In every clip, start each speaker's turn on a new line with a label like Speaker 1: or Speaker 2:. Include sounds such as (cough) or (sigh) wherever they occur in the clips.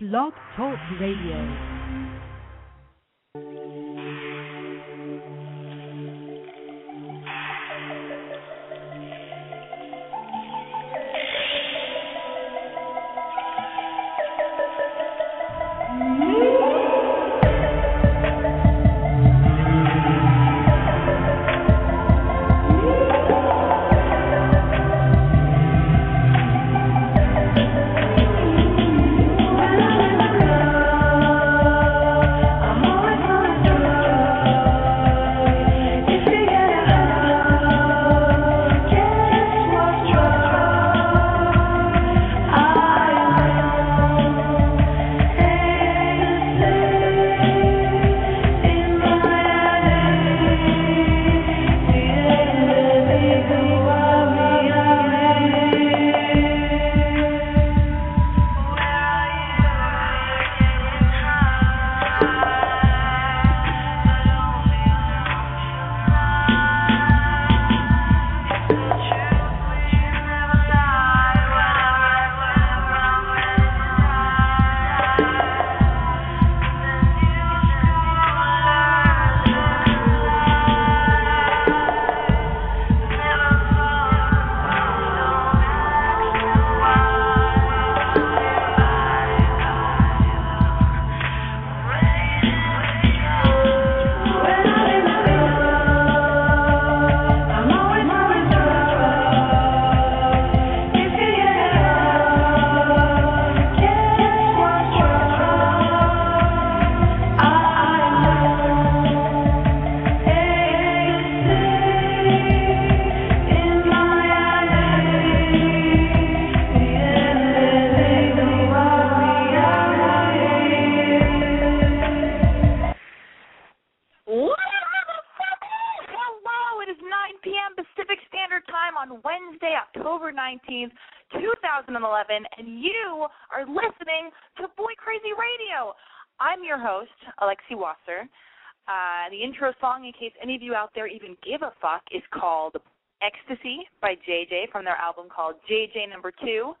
Speaker 1: Blog Talk Radio.
Speaker 2: Song, in case any of you out there even give a fuck, is called Ecstasy by JJ from their album called JJ Number Two.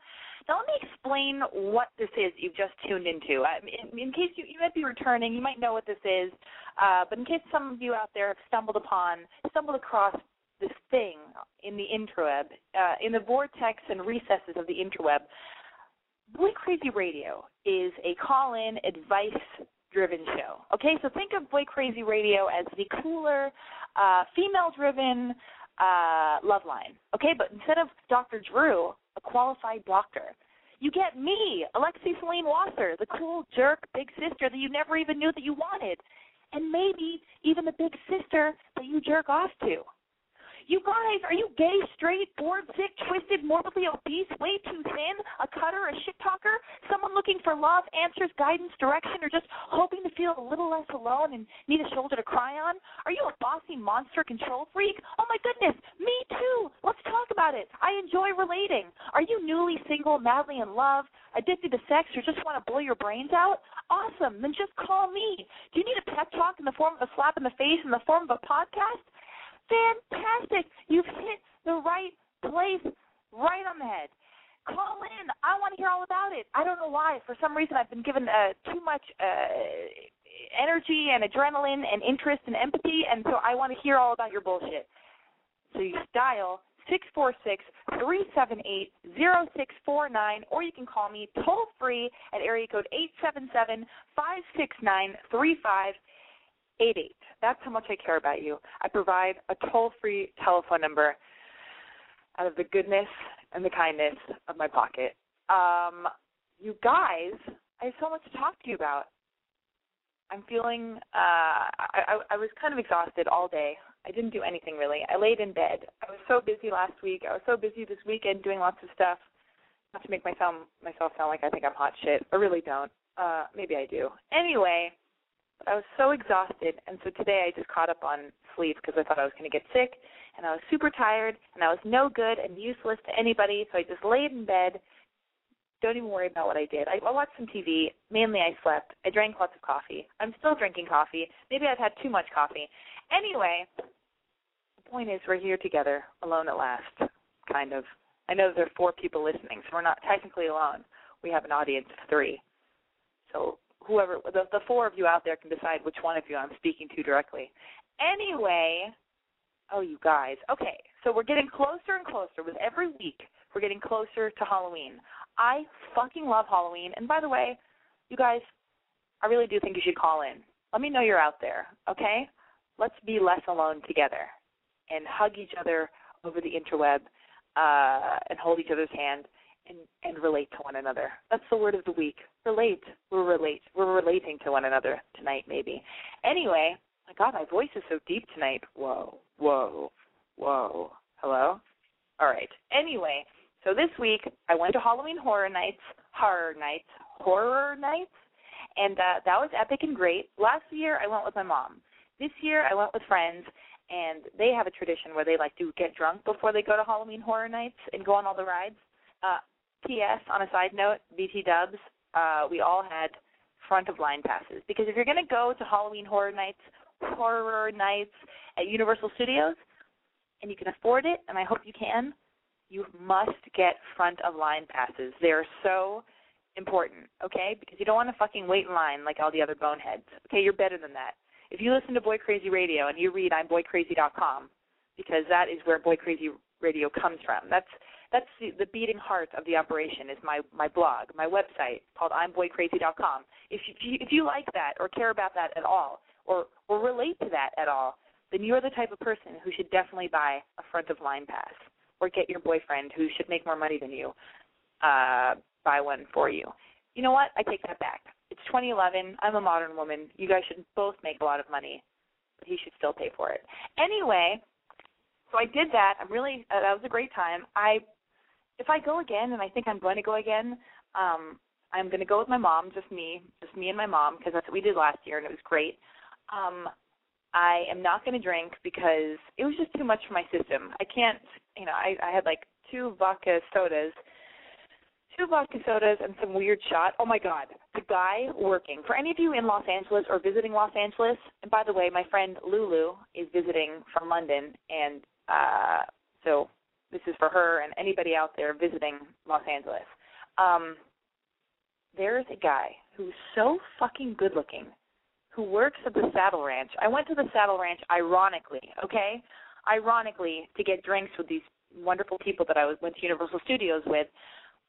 Speaker 2: Now, let me explain what this is you've just tuned into. In, in case you, you might be returning, you might know what this is, uh, but in case some of you out there have stumbled upon, stumbled across this thing in the interweb, uh, in the vortex and recesses of the interweb, Boy Crazy Radio is a call-in advice-driven show. Okay, so think of Boy Crazy Radio as the cooler, uh, female-driven uh, Loveline. Okay, but instead of Dr. Drew, a qualified doctor, you get me, Alexi Celine Wasser, the cool jerk big sister that you never even knew that you wanted, and maybe even the big sister that you jerk off to. You guys, are you gay, straight, bored, sick, twisted, morbidly obese, way too thin, a cutter, a shit talker, someone looking for love, answers, guidance, direction, or just hoping to feel a little less alone and need a shoulder to cry on? Are you a bossy monster control freak? Oh my goodness, me too. Let's talk about it. I enjoy relating. Are you newly single, madly in love, addicted to sex, or just want to blow your brains out? Awesome. Then just call me. Do you need a pep talk in the form of a slap in the face in the form of a podcast? Fantastic. You've hit the right place, right on the head. Call in. I want to hear all about it. I don't know why. For some reason, I've been given uh, too much uh, energy and adrenaline and interest and empathy, and so I want to hear all about your bullshit. So you dial six four six three seven eight zero six four nine, or you can call me toll free at area code eight seven seven five six nine three five eight eight. That's how much I care about you. I provide a toll free telephone number out of the goodness and the kindness of my pocket. Um, you guys, I have so much to talk to you about. I'm feeling uh I, I I was kind of exhausted all day. I didn't do anything really. I laid in bed. I was so busy last week. I was so busy this weekend doing lots of stuff. Not to make myself myself sound like I think I'm hot shit. I really don't. Uh maybe I do. Anyway, I was so exhausted and so today I just caught up on sleep because I thought I was going to get sick and I was super tired and I was no good and useless to anybody, so I just laid in bed don't even worry about what I did. I, I watched some TV. Mainly, I slept. I drank lots of coffee. I'm still drinking coffee. Maybe I've had too much coffee. Anyway, the point is, we're here together, alone at last, kind of. I know there are four people listening, so we're not technically alone. We have an audience of three. So whoever, the, the four of you out there can decide which one of you I'm speaking to directly. Anyway, oh, you guys. Okay, so we're getting closer and closer with every week. We're getting closer to Halloween. I fucking love Halloween. And by the way, you guys, I really do think you should call in. Let me know you're out there, okay? Let's be less alone together and hug each other over the interweb uh, and hold each other's hand and, and relate to one another. That's the word of the week. Relate. We're relate. We're relating to one another tonight, maybe. Anyway, my God, my voice is so deep tonight. Whoa, whoa, whoa. Hello? All right. Anyway, so this week I went to Halloween Horror Nights, Horror Nights, Horror Nights, and uh, that was epic and great. Last year I went with my mom. This year I went with friends, and they have a tradition where they like to get drunk before they go to Halloween Horror Nights and go on all the rides. Uh, P.S. On a side note, BT Dubs, uh, we all had front of line passes because if you're going to go to Halloween Horror Nights, Horror Nights at Universal Studios, and you can afford it, and I hope you can, you must get front of line passes. They're so important, okay? Because you don't want to fucking wait in line like all the other boneheads. Okay, you're better than that. If you listen to Boy Crazy Radio and you read I'm I'mBoyCrazy.com, because that is where Boy Crazy Radio comes from. That's that's the, the beating heart of the operation is my my blog, my website called I'mBoyCrazy.com. If you if you like that or care about that at all, or or relate to that at all, then you're the type of person who should definitely buy a front of line pass or get your boyfriend who should make more money than you uh buy one for you. You know what? I take that back. It's 2011. I'm a modern woman. You guys should both make a lot of money. But he should still pay for it. Anyway, so I did that. I'm really uh, that was a great time. I if I go again, and I think I'm going to go again, um, I'm going to go with my mom, just me, just me and my mom, because that's what we did last year, and it was great. Um, I am not going to drink because it was just too much for my system. I can't, you know, I, I had like two vodka sodas, two vodka sodas, and some weird shot. Oh my God, the guy working. For any of you in Los Angeles or visiting Los Angeles, and by the way, my friend Lulu is visiting from London, and uh, so this is for her and anybody out there visiting Los Angeles. Um, there's a guy who's so fucking good looking who works at the Saddle Ranch. I went to the Saddle Ranch ironically, okay? Ironically, to get drinks with these wonderful people that I was, went to Universal Studios with.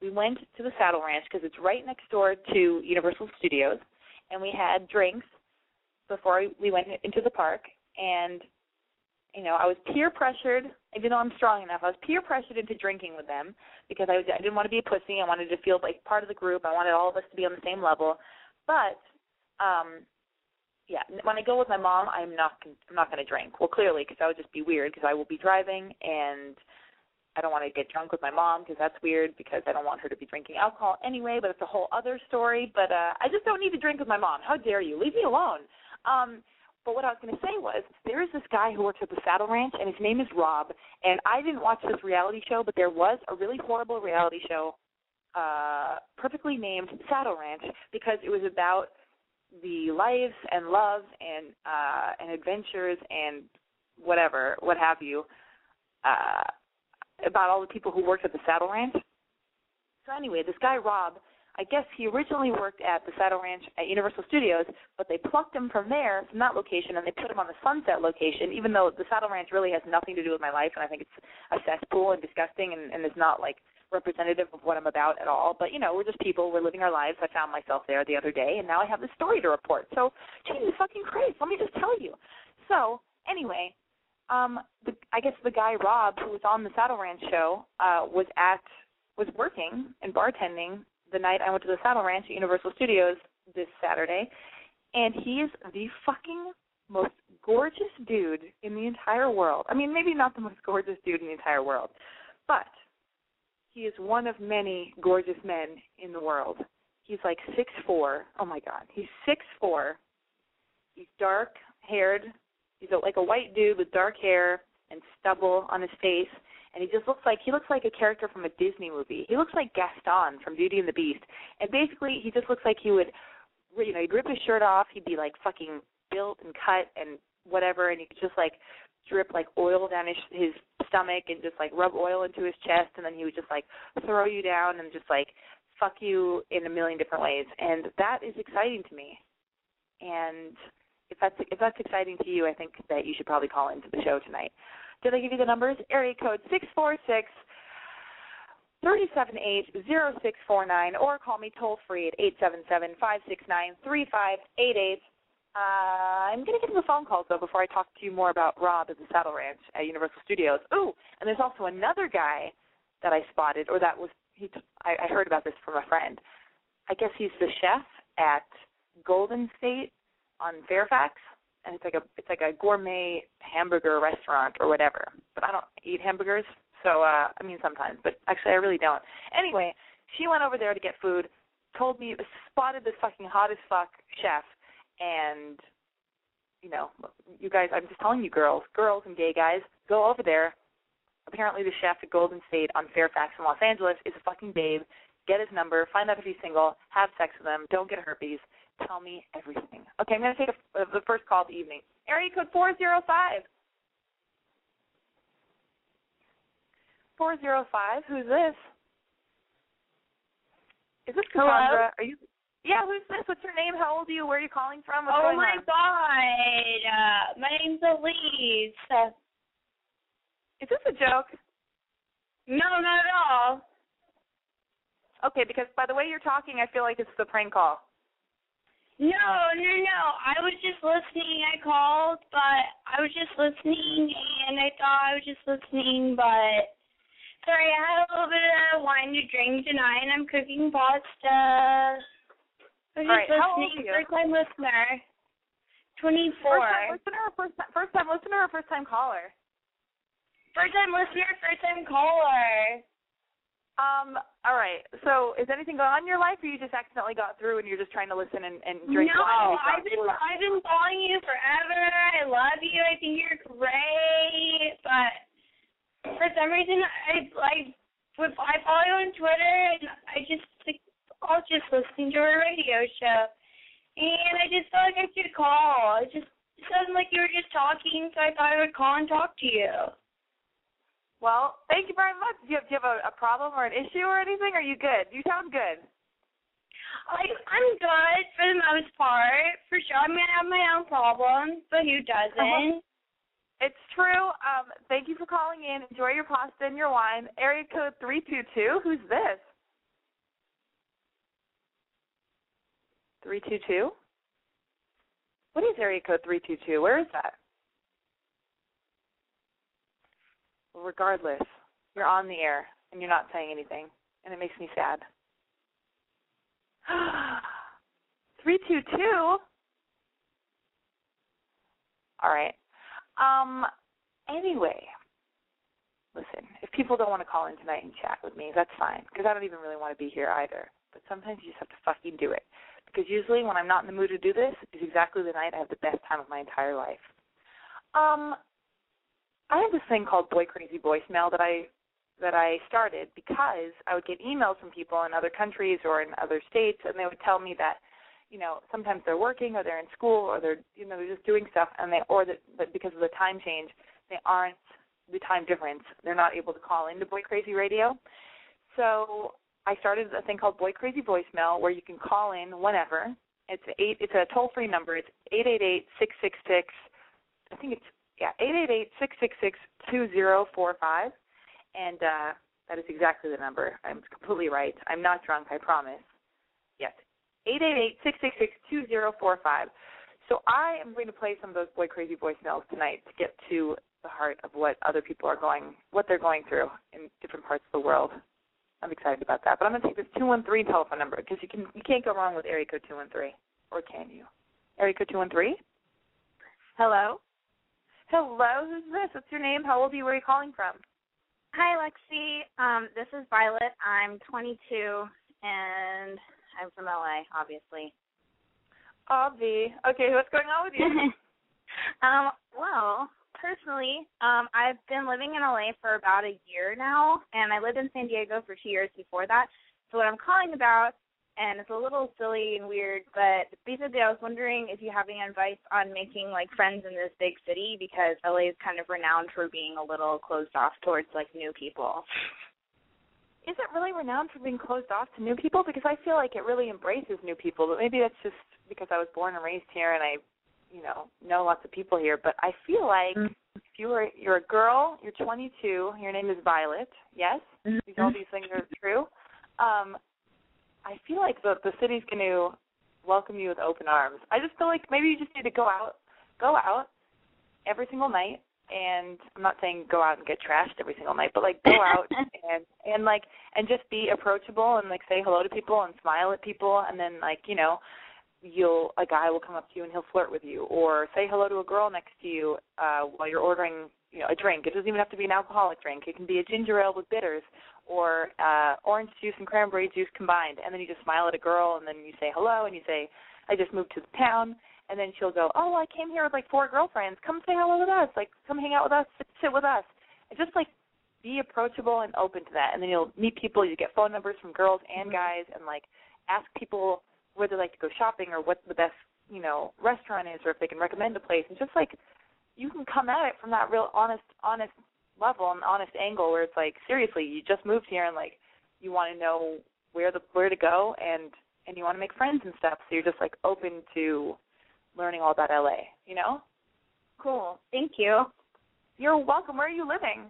Speaker 2: We went to the Saddle Ranch because it's right next door to Universal Studios, and we had drinks before we went into the park. And you know, I was peer pressured, even though I'm strong enough. I was peer pressured into drinking with them because I, I didn't want to be a pussy. I wanted to feel like part of the group. I wanted all of us to be on the same level. But um yeah, when I go with my mom, I'm not I'm not going to drink. Well, clearly, because that would just be weird. Because I will be driving, and I don't want to get drunk with my mom because that's weird. Because I don't want her to be drinking alcohol anyway. But it's a whole other story. But uh, I just don't need to drink with my mom. How dare you? Leave me alone. Um, but what I was going to say was, there is this guy who works at the Saddle Ranch, and his name is Rob. And I didn't watch this reality show, but there was a really horrible reality show, uh, perfectly named Saddle Ranch, because it was about the lives and love and uh and adventures and whatever what have you uh about all the people who worked at the saddle ranch so anyway this guy rob I guess he originally worked at the Saddle Ranch at Universal Studios, but they plucked him from there, from that location, and they put him on the Sunset location, even though the Saddle Ranch really has nothing to do with my life, and I think it's a cesspool and disgusting and, and is not like representative of what I'm about at all. But you know, we're just people. We're living our lives. I found myself there the other day, and now I have this story to report. So, Jesus fucking Christ, let me just tell you. So, anyway, um, the, I guess the guy Rob, who was on the Saddle Ranch show, uh, was at was working and bartending the night I went to the Saddle Ranch at Universal Studios this Saturday, and he is the fucking most gorgeous dude in the entire world. I mean, maybe not the most gorgeous dude in the entire world, but he is one of many gorgeous men in the world. He's like six four. Oh my god, he's six four. He's dark haired. He's a, like a white dude with dark hair and stubble on his face and he just looks like he looks like a character from a Disney movie. He looks like Gaston from Beauty and the Beast. And basically, he just looks like he would, you know, he'd rip his shirt off. He'd be like fucking built and cut and whatever, and he could just like drip like oil down his his stomach and just like rub oil into his chest, and then he would just like throw you down and just like fuck you in a million different ways. And that is exciting to me. And if that's if that's exciting to you, I think that you should probably call into the show tonight. Did I give you the numbers? Area code six four six thirty seven eight zero six four nine, or call me toll free at eight seven seven five six nine three five eight eight. Uh, I'm going to get to the phone calls though before I talk to you more about Rob at the Saddle Ranch at Universal Studios. Ooh, and there's also another guy that I spotted, or that was he. T- I, I heard about this from a friend. I guess he's the chef at Golden State on Fairfax and it's like a it's like a gourmet hamburger restaurant or whatever. But I don't eat hamburgers, so uh I mean sometimes, but actually I really don't. Anyway, she went over there to get food, told me spotted this fucking hot as fuck chef and you know, you guys I'm just telling you girls, girls and gay guys, go over there. Apparently the chef at Golden State on Fairfax in Los Angeles is a fucking babe. Get his number, find out if he's single, have sex with him, don't get herpes tell me everything. Okay, I'm going to take a, uh, the first call of the evening. Area code 405. 405, who's this? Is this Cassandra? Hello? Are you yeah, who's this? What's your name? How old are you? Where are you calling from? What's
Speaker 3: oh
Speaker 2: my
Speaker 3: on? god. Uh, my name's Elise.
Speaker 2: Is this a joke?
Speaker 3: No, not at all.
Speaker 2: Okay, because by the way you're talking, I feel like it's the prank call.
Speaker 3: No, no, no. I was just listening. I called, but I was just listening, and I thought I was just listening, but sorry, I had a little bit of wine to drink tonight, and I'm cooking pasta. I was
Speaker 2: All
Speaker 3: just
Speaker 2: right,
Speaker 3: listening. First time listener. Twenty four.
Speaker 2: First time listener first time, first time listener or first time caller?
Speaker 3: First time listener, first time caller.
Speaker 2: Um, all right. So is anything going on in your life, or you just accidentally got through and you're just trying to listen and, and drink
Speaker 3: no,
Speaker 2: wine?
Speaker 3: No, I've been I've been following you forever. I love you. I think you're great. But for some reason, I like I follow you on Twitter, and I just I was just listening to a radio show, and I just felt like I should call. It just it sounded like you were just talking, so I thought I would call and talk to you.
Speaker 2: Well, thank you very much. Do you have, do you have a, a problem or an issue or anything? Are you good? You sound good.
Speaker 3: I I'm good for the most part. For sure, I mean I have my own problems, but who doesn't?
Speaker 2: It's true. Um, thank you for calling in. Enjoy your pasta and your wine. Area code three two two. Who's this? Three two two. What is area code three two two? Where is that? Regardless, you're on the air and you're not saying anything, and it makes me sad. (gasps) Three two two. All right. Um. Anyway, listen. If people don't want to call in tonight and chat with me, that's fine because I don't even really want to be here either. But sometimes you just have to fucking do it because usually when I'm not in the mood to do this is exactly the night I have the best time of my entire life. Um, I have this thing called Boy Crazy Voicemail that I that I started because I would get emails from people in other countries or in other states, and they would tell me that, you know, sometimes they're working or they're in school or they're, you know, they're just doing stuff, and they or that, but because of the time change, they aren't the time difference, they're not able to call into Boy Crazy Radio. So I started a thing called Boy Crazy Voicemail where you can call in whenever. It's eight. It's a toll free number. It's eight eight eight six six six. I think it's yeah eight eight eight six six six two zero four five, and uh, that is exactly the number. I'm completely right. I'm not drunk. I promise. Yes, eight eight eight six six six two zero four five. So I am going to play some of those boy crazy voicemails tonight to get to the heart of what other people are going, what they're going through in different parts of the world. I'm excited about that. But I'm going to take this 213 telephone number because you can you can't go wrong with area code 213, or can you? Area code 213.
Speaker 3: Hello.
Speaker 2: Hello, who's this? What's your name? How old are you? Where are you calling from?
Speaker 3: Hi, Lexi. Um, this is Violet. I'm 22, and I'm from LA, obviously.
Speaker 2: Avi. Okay, what's going on with you? (laughs)
Speaker 3: um, well, personally, um, I've been living in LA for about a year now, and I lived in San Diego for two years before that. So what I'm calling about, and it's a little silly and weird, but basically I was wondering if you have any advice on making like friends in this big city because LA is kind of renowned for being a little closed off towards like new people.
Speaker 2: Is it really renowned for being closed off to new people? Because I feel like it really embraces new people, but maybe that's just because I was born and raised here and I you know know lots of people here, but I feel like mm-hmm. if you are you're a girl, you're 22, your name is Violet, yes, mm-hmm. all these things are true. Um, I feel like the the city's going to welcome you with open arms. I just feel like maybe you just need to go out, go out every single night, and I'm not saying go out and get trashed every single night, but like go (laughs) out and and like and just be approachable and like say hello to people and smile at people, and then like you know you'll a guy will come up to you and he'll flirt with you or say hello to a girl next to you uh while you're ordering you know a drink. It doesn't even have to be an alcoholic drink. It can be a ginger ale with bitters or uh orange juice and cranberry juice combined. And then you just smile at a girl and then you say hello and you say i just moved to the town. And then she'll go oh i came here with like four girlfriends. Come say hello with us. Like come hang out with us. Sit, sit with us. And just like be approachable and open to that. And then you'll meet people. You get phone numbers from girls and mm-hmm. guys and like ask people where they like to go shopping or what the best you know restaurant is or if they can recommend a place. And just like you can come at it from that real honest honest level and honest angle where it's like seriously you just moved here and like you want to know where the where to go and and you want to make friends and stuff so you're just like open to learning all about LA you know
Speaker 3: cool thank you
Speaker 2: you're welcome where are you living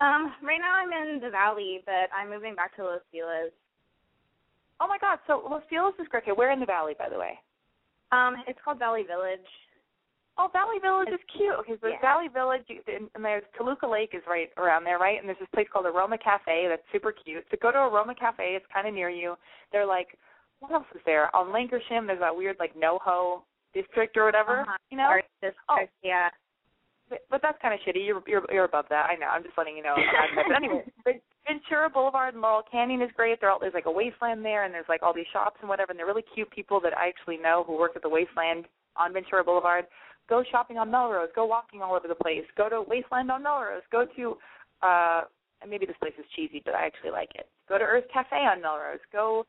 Speaker 3: um right now I'm in the valley but I'm moving back to Los Feliz
Speaker 2: Oh my God! So Los Feliz is great. Okay, where in the valley, by the way?
Speaker 3: Um, it's called Valley Village.
Speaker 2: Oh, Valley Village is cute. Okay, so yeah. Valley Village, and there's Toluca Lake is right around there, right? And there's this place called Aroma Cafe that's super cute. So go to Aroma Cafe. It's kind of near you. They're like, what else is there? On Lankershim, there's that weird like NoHo district or whatever.
Speaker 3: Uh-huh.
Speaker 2: You know?
Speaker 3: District, oh, yeah.
Speaker 2: But, but that's kind of shitty. You're you're you're above that. I know. I'm just letting you know. but anyway, (laughs) Ventura Boulevard and Laurel Canyon is great. There, there's like a wasteland there, and there's like all these shops and whatever. And they're really cute people that I actually know who work at the wasteland on Ventura Boulevard. Go shopping on Melrose. Go walking all over the place. Go to Wasteland on Melrose. Go to uh maybe this place is cheesy, but I actually like it. Go to Urth Caffé on Melrose. Go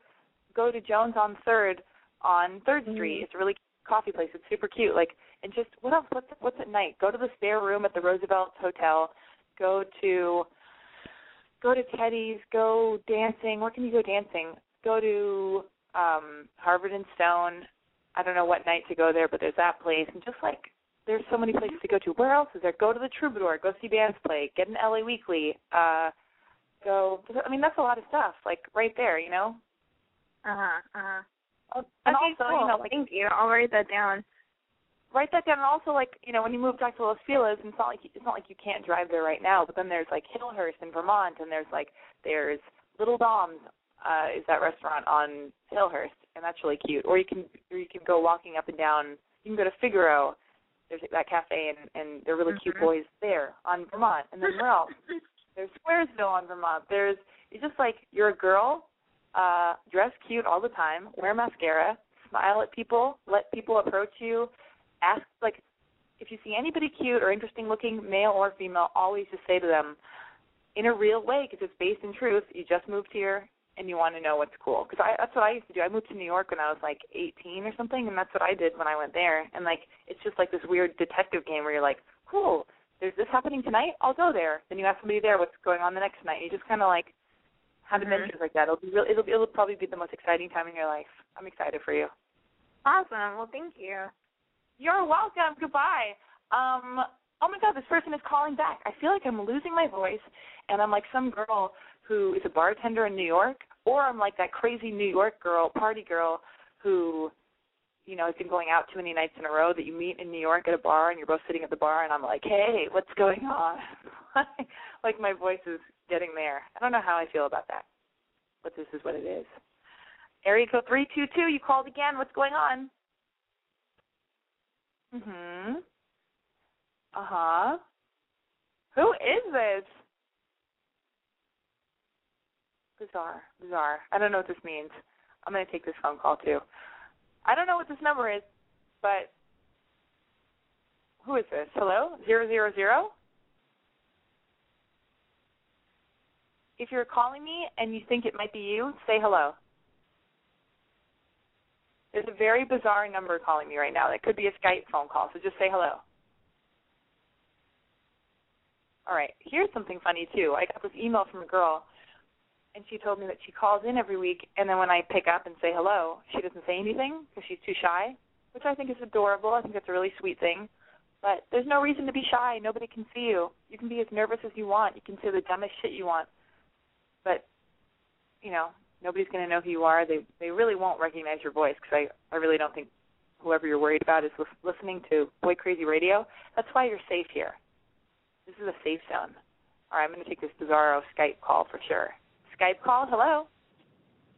Speaker 2: go to Joan's on Third on Third mm-hmm. Street. It's a really cute coffee place. It's super cute. Like and just what else? What's what's at night? Go to the spare room at the Roosevelt Hotel. Go to go to Teddy's, go dancing. Where can you go dancing? Go to um Harvard and Stone. I don't know what night to go there, but there's that place. And just like there's so many places to go to. Where else is there? Go to the Troubadour. Go see bands play. Get an LA Weekly. Uh, go. I mean, that's a lot of stuff. Like right there, you know.
Speaker 3: Uh huh. Uh huh.
Speaker 2: Oh, and
Speaker 3: okay,
Speaker 2: also,
Speaker 3: cool.
Speaker 2: you know, like,
Speaker 3: thank you. I'll write that down
Speaker 2: write that down. And also, like you know, when you move back to Los Feliz, it's not like it's not like you can't drive there right now. But then there's like Hillhurst in Vermont, and there's like there's Little Dom's uh, is that restaurant on Hillhurst, and that's really cute. Or you can or you can go walking up and down. You can go to Figaro. There's that cafe, and and they're really mm-hmm. cute boys there on Vermont. And then where else? (laughs) there's Squaresville on Vermont. There's it's just like you're a girl, uh, dress cute all the time, wear mascara, smile at people, let people approach you ask like if you see anybody cute or interesting looking, male or female, always just say to them in a real way because it's based in truth. You just moved here and you want to know what's cool. Because I that's what I used to do. I moved to New York when I was like 18 or something, and that's what I did when I went there. And like it's just like this weird detective game where you're like, cool. There's this happening tonight. I'll go there. Then you ask somebody there what's going on the next night. You just kind of like have
Speaker 3: Mhm.
Speaker 2: adventures like that. It'll be real. It'll be, it'll probably be the most exciting time in your life. I'm excited for you.
Speaker 3: Awesome. Well, thank you.
Speaker 2: You're welcome. Goodbye. Um. Oh my God, this person is calling back. I feel like I'm losing my voice, and I'm like some girl who is a bartender in New York, or I'm like that crazy New York girl, party girl, who, you know, has been going out too many nights in a row. That you meet in New York at a bar, and you're both sitting at the bar, and I'm like, hey, what's going on? (laughs) like my voice is getting there. I don't know how I feel about that, but this is what it is. Area code three two two. You called again. What's going on? Mhm. Uh huh. Who is this? Bizarre, bizarre. I don't know what this means. I'm gonna take this phone call too. I don't know what this number is, but who is this? Hello, zero zero zero. If you're calling me and you think it might be you, say hello. There's a very bizarre number calling me right now. That could be a Skype phone call, so just say hello. All right, here's something funny too. I got this email from a girl, and she told me that she calls in every week, and then when I pick up and say hello, she doesn't say anything because she's too shy, which I think is adorable. I think that's a really sweet thing. But there's no reason to be shy. Nobody can see you. You can be as nervous as you want. You can say the dumbest shit you want. But, you know, nobody's going to know who you are. They they really won't recognize your voice because I I really don't think whoever you're worried about is lis- listening to Boy Crazy Radio. That's why you're safe here. This is a safe zone. All right, I'm going to take this bizarro Skype call for sure. Skype call. Hello.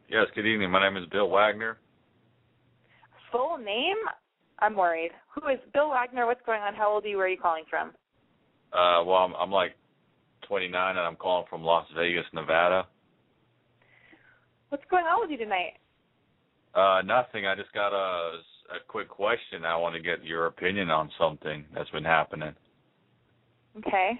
Speaker 4: Yes, good evening. My name is Bill Wagner.
Speaker 2: Full name? I'm worried. Who is Bill Wagner? What's going on? How old are you? Where are you calling from?
Speaker 4: Uh, well, I'm, I'm like 29 and I'm calling from Las Vegas, Nevada.
Speaker 2: What's going on with you tonight?
Speaker 4: Uh, nothing. I just got a, a quick question. I want to get your opinion on something that's been happening.
Speaker 2: Okay.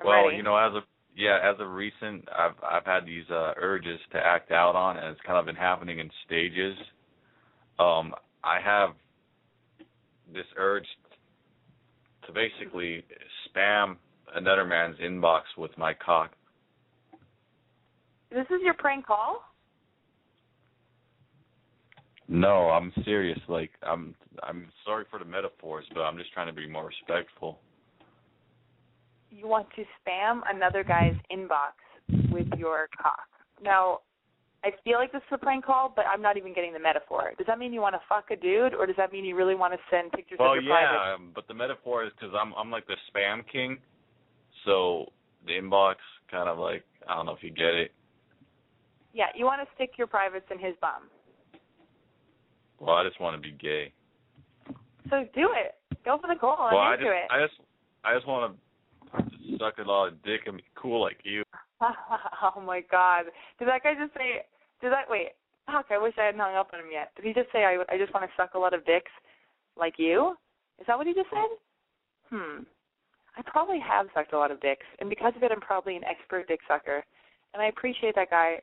Speaker 2: I'm
Speaker 4: well,
Speaker 2: ready.
Speaker 4: you know, as of yeah, as of recent, I've I've had these uh, urges to act out on, and it's kind of been happening in stages. Um, I have this urge to basically spam another man's inbox with my cock.
Speaker 2: This is your prank call?
Speaker 4: No, I'm serious. Like I'm I'm sorry for the metaphors, but I'm just trying to be more respectful.
Speaker 2: You want to spam another guy's inbox with your cock. Now, I feel like this is a prank call, but I'm not even getting the metaphor. Does that mean you want to fuck a dude, or does that mean you really want to send pictures
Speaker 4: Well,
Speaker 2: of your
Speaker 4: yeah,
Speaker 2: private?
Speaker 4: um, but the metaphor is because I'm I'm like the spam king, so the inbox kind of like I don't know if you get it.
Speaker 2: Yeah, you want to stick your privates in his bum.
Speaker 4: Well, I just want to be gay.
Speaker 2: So do it. Go for the goal. I'm
Speaker 4: well, I
Speaker 2: into
Speaker 4: just
Speaker 2: it.
Speaker 4: I just I just want to suck a lot of dick and be cool like you. (laughs)
Speaker 2: oh my god. Did that guy just say did that wait, fuck, I wish I hadn't hung up on him yet. Did he just say I I just want to suck a lot of dicks like you? Is that what he just said? Hmm. I probably have sucked a lot of dicks, and because of it I'm probably an expert dick sucker. And I appreciate that guy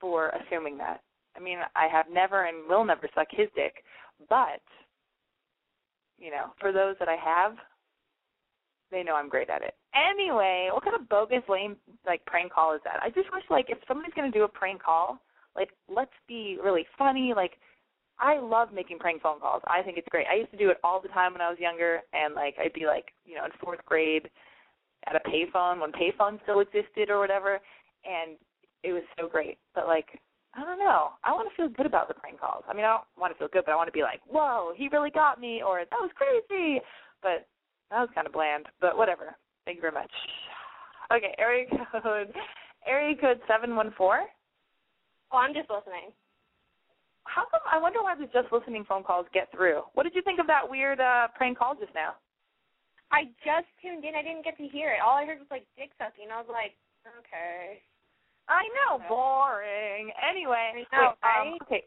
Speaker 2: for assuming that. I mean, I have never and will never suck his dick, but you know, for those that I have, they know I'm great at it. Anyway, what kind of bogus, lame, like prank call is that? I just wish, like, if somebody's gonna do a prank call, like, let's be really funny. Like, I love making prank phone calls. I think it's great. I used to do it all the time when I was younger, and like, I'd be like, you know, in fourth grade at a payphone when payphones still existed or whatever, and it was so great. But like, I don't know. I want to feel good about the prank calls. I mean, I don't want to feel good, but I want to be like, whoa, he really got me, or that was crazy. But that was kind of bland. But whatever. Thank you very much. Okay, area code area code seven one four.
Speaker 3: Oh, I'm just listening.
Speaker 2: How come? I wonder why the just listening phone calls get through. What did you think of that weird uh prank call just now?
Speaker 3: I just tuned in. I didn't get to hear it. All I heard was like dick sucking. I was like, okay.
Speaker 2: I know, boring. Anyway,
Speaker 3: I know,
Speaker 2: wait, um, okay.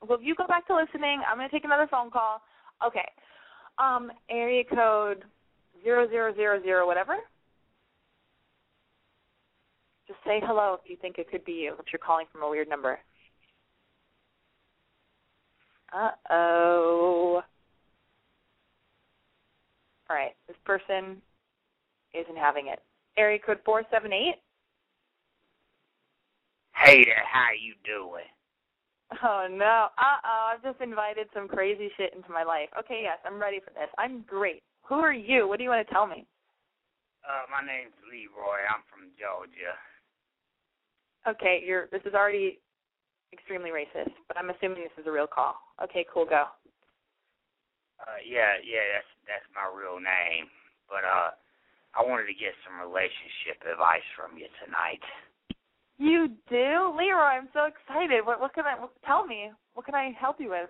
Speaker 2: Well, if you go back to listening, I'm gonna take another phone call. Okay. Um, area code zero zero zero zero whatever. Just say hello if you think it could be you. If you're calling from a weird number. Uh oh. All right, this person isn't having it. area code 478.
Speaker 5: Hey there, how you doing?
Speaker 2: Oh no. Uh oh, I've just invited some crazy shit into my life. Okay, yes, I'm ready for this. I'm great. Who are you? What do you want to tell me?
Speaker 5: Uh, my name's Leroy. I'm from Georgia.
Speaker 2: Okay, you're this is already extremely racist, but I'm assuming this is a real call. Okay, cool, go.
Speaker 5: Uh, yeah, yeah, that's that's my real name. But uh, I wanted to get some relationship advice from you tonight.
Speaker 2: You do, Leroy. I'm so excited. What what can I what, tell me? What can I help you with?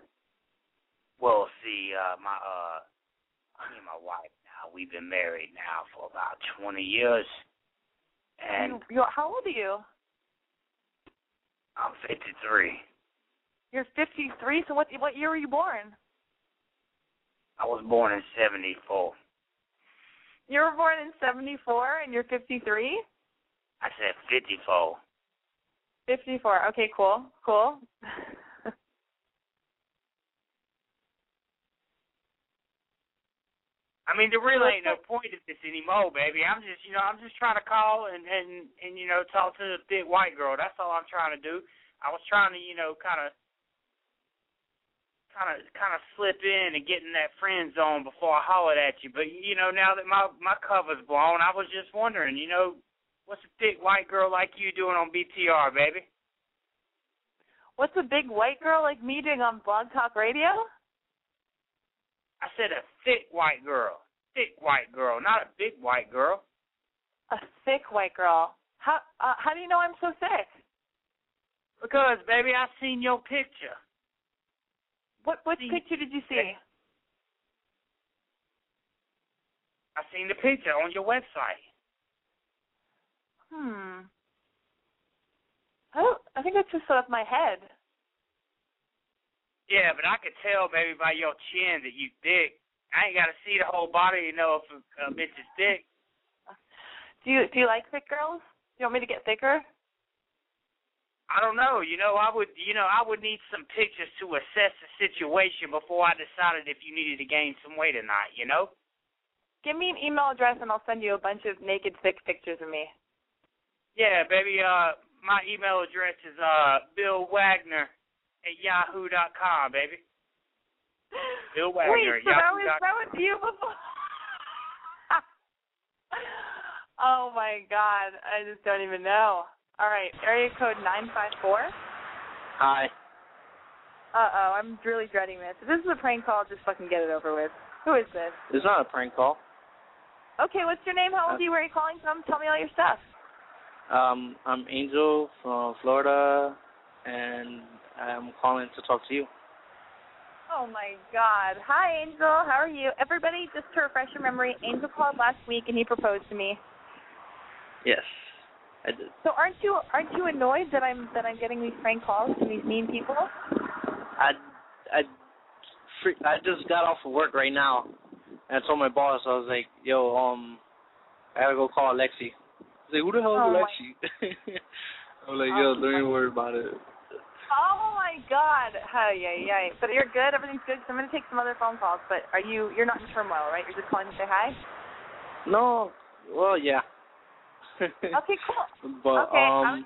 Speaker 5: Well, see, uh, my uh, me and my wife now we've been married now for about 20 years, and
Speaker 2: you, how old are you?
Speaker 5: I'm 53.
Speaker 2: You're 53. So what what year were you born?
Speaker 5: I was born in 74.
Speaker 2: You were born in 74 and you're 53?
Speaker 5: I said 54.
Speaker 2: 54. Okay, cool. Cool. (laughs)
Speaker 5: I mean, there really ain't no uh, point in this anymore, baby. I'm just, you know, I'm just trying to call and and and you know talk to the big white girl. That's all I'm trying to do. I was trying to, you know, kind of, kind of, kind of slip in and get in that friend zone before I hollered at you. But you know, now that my my cover's blown, I was just wondering, you know, what's a thick white girl like you doing on BTR, baby?
Speaker 2: What's a big white girl like me doing on Blog Talk Radio?
Speaker 5: I said a thick white girl. Thick white girl, not a big white girl.
Speaker 2: A thick white girl. How uh, how do you know I'm so thick?
Speaker 5: Because baby, I seen your picture.
Speaker 2: What what
Speaker 5: See,
Speaker 2: picture did you see?
Speaker 5: I seen the picture on your website.
Speaker 2: Hmm. I don't, I think that's just up my head.
Speaker 5: Yeah, but I could tell, baby, by your chin that you thick. I ain't got to see the whole body to know if a, a bitch is thick.
Speaker 2: Do you do you like thick girls? Do you want me to get thicker?
Speaker 5: I don't know. You know, I would. You know, I would need some pictures to assess the situation before I decided if you needed to gain some weight or not. You know.
Speaker 2: Give me an email address and I'll send you a bunch of naked thick pictures of me.
Speaker 5: Yeah, baby. Uh, my email address is uh Bill Wagner at yahoo dot com, baby. (laughs) Bill Wagner
Speaker 2: Wait,
Speaker 5: at
Speaker 2: so that was that was you before? (laughs) oh my god, I just don't even know. All right, area code nine five four.
Speaker 6: Hi.
Speaker 2: Uh oh, I'm really dreading this. If this is a prank call, just fucking get it over with. Who is this?
Speaker 6: It's not a prank call.
Speaker 2: Okay, what's your name? How old are you? Where are you calling from? Tell me all your stuff.
Speaker 6: Um, I'm Angel from Florida, and I'm calling to talk to you.
Speaker 2: Oh my God! Hi, Angel. How are you? Everybody, just to refresh your memory, Angel called last week and he proposed to me.
Speaker 6: Yes, I did.
Speaker 2: So aren't you aren't you annoyed that I'm that I'm getting these prank calls from these mean people?
Speaker 6: I, I, I just got off of work right now, and I told my boss I was like, "Yo, um, I gotta go call Alexi." He's like, "Who the hell is
Speaker 2: Oh,
Speaker 6: Alexi?" (laughs) I'm like, "Yo,
Speaker 2: Oh,
Speaker 6: don't even worry about it."
Speaker 2: Oh my God! Hi, yeah, yeah. But you're good. Everything's good. So I'm gonna take some other phone calls. But are you? You're not in turmoil, right? You're just calling to say hi.
Speaker 6: No, well, yeah. (laughs)
Speaker 2: Okay, cool.
Speaker 6: But
Speaker 2: Okay,
Speaker 6: um,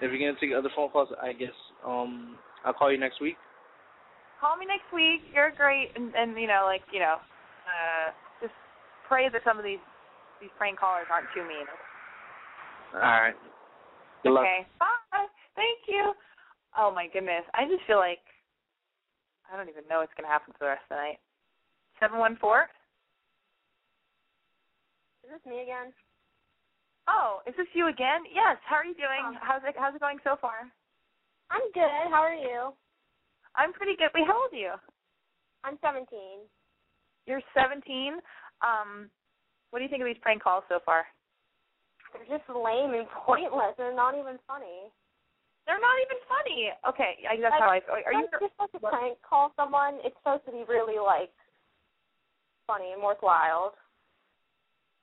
Speaker 6: if you're gonna take other phone calls, I guess um, I'll call you next week.
Speaker 2: Call me next week. You're great, and and you know, like you know, uh, just pray that some of these these prank callers aren't too mean.
Speaker 6: All right. Good luck.
Speaker 2: okay. Bye. Thank you. Oh my goodness. I just feel like I don't even know what's gonna happen for the rest of the night. Seven one four.
Speaker 3: Is this me again?
Speaker 2: Oh, is this you again? Yes. How are you doing?
Speaker 3: Oh.
Speaker 2: How's it How's it going so far?
Speaker 3: I'm good. How are you?
Speaker 2: I'm pretty good. Wait, how old are you?
Speaker 3: I'm 17.
Speaker 2: You're 17. Um, what do you think of these prank calls so far?
Speaker 3: They're just lame and (laughs) pointless. They're not even funny.
Speaker 2: They're not even funny. Okay, I, that's how I. Are you?
Speaker 3: Like, you're supposed to prank call someone. It's supposed to be really like funny and worthwhile.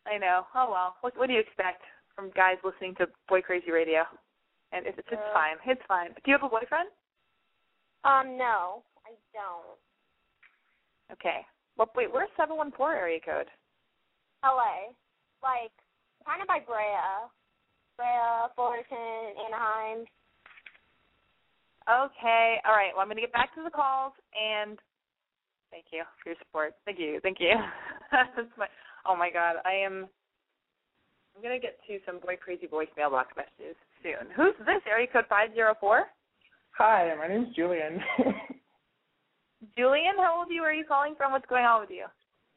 Speaker 2: I know. Oh well. What What do you expect from guys listening to Boy Crazy Radio? And it's it's
Speaker 3: Uh,
Speaker 2: fine. It's fine. Do you have a boyfriend?
Speaker 3: Um, no, I don't.
Speaker 2: Okay. Well, wait. Where's seven one four area code?
Speaker 3: LA, like
Speaker 7: kind of by Brea, Brea, Fullerton, Anaheim.
Speaker 2: Okay. All right. Well, I'm going to get back to the calls and thank you for your support. Thank you. Thank you. (laughs) That's my, oh my God. I am. I'm going to get to some boy crazy voice mailbox messages soon. Who's this? Area code five zero four.
Speaker 8: Hi, my name's Julian. (laughs)
Speaker 2: Julian, how old are you? Where are you calling from? What's going on with you?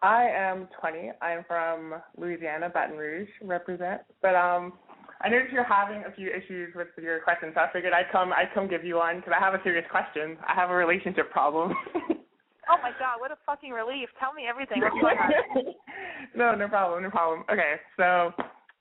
Speaker 8: I am 20. I'm from Louisiana, Baton Rouge, represent. But um, I noticed you're having a few issues with your questions, so I figured I'd come I'd come give you one because I have a serious question. I have a relationship problem. (laughs)
Speaker 2: oh my god, what a fucking relief! Tell me everything. What's going on?
Speaker 8: no, no problem, no problem. Okay, so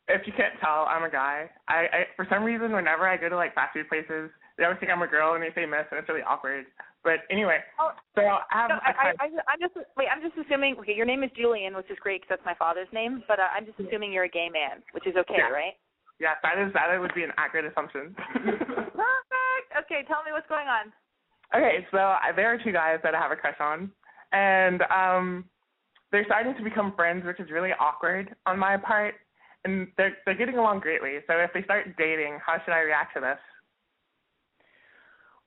Speaker 8: if you can't tell, I'm a guy. I, I for some reason whenever I go to like fast food places, they always think I'm a girl and they say miss, and it's really awkward. But anyway,
Speaker 2: oh,
Speaker 8: so I have.
Speaker 2: No, I, I, I, I'm just wait. I'm just assuming. Okay, your name is Julian, which is great because that's my father's name. But uh, I'm just assuming you're a gay man, which is okay,
Speaker 8: yeah.
Speaker 2: right?
Speaker 8: Yeah, that is that would be an accurate assumption. (laughs)
Speaker 2: Perfect. Okay, tell me what's going on.
Speaker 8: Okay, so I, there are two guys that I have a crush on, and um, they're starting to become friends, which is really awkward on my part. And they're they're getting along greatly. So if they start dating, how should I react to this?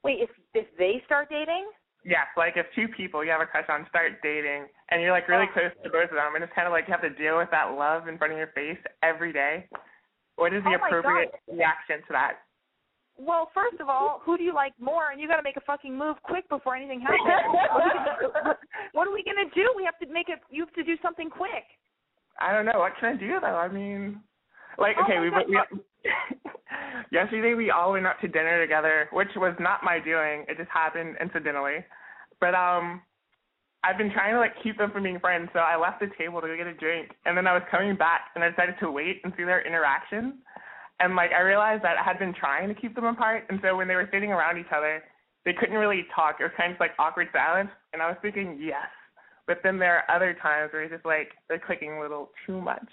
Speaker 2: Wait, if if they start dating?
Speaker 8: Yes, like if two people you have a crush on start dating and you're like really
Speaker 2: oh.
Speaker 8: close to both of them and it's kind of like you have to deal with that love in front of your face every day. What is the
Speaker 2: oh
Speaker 8: appropriate reaction to that?
Speaker 2: Well, first of all, who do you like more? And you got to make a fucking move quick before anything happens. (laughs) what are we gonna do? We have to make it. You have to do something quick.
Speaker 8: I don't know. What can I do though? I mean, like
Speaker 2: oh
Speaker 8: okay, we,
Speaker 2: God.
Speaker 8: we (laughs) yesterday we all went out to dinner together, which was not my doing. It just happened incidentally. But um I've been trying to like keep them from being friends, so I left the table to go get a drink and then I was coming back and I decided to wait and see their interaction. And like I realized that I had been trying to keep them apart and so when they were sitting around each other, they couldn't really talk. It was kind of like awkward silence and I was thinking, yes. But then there are other times where it's just like they're clicking a little too much.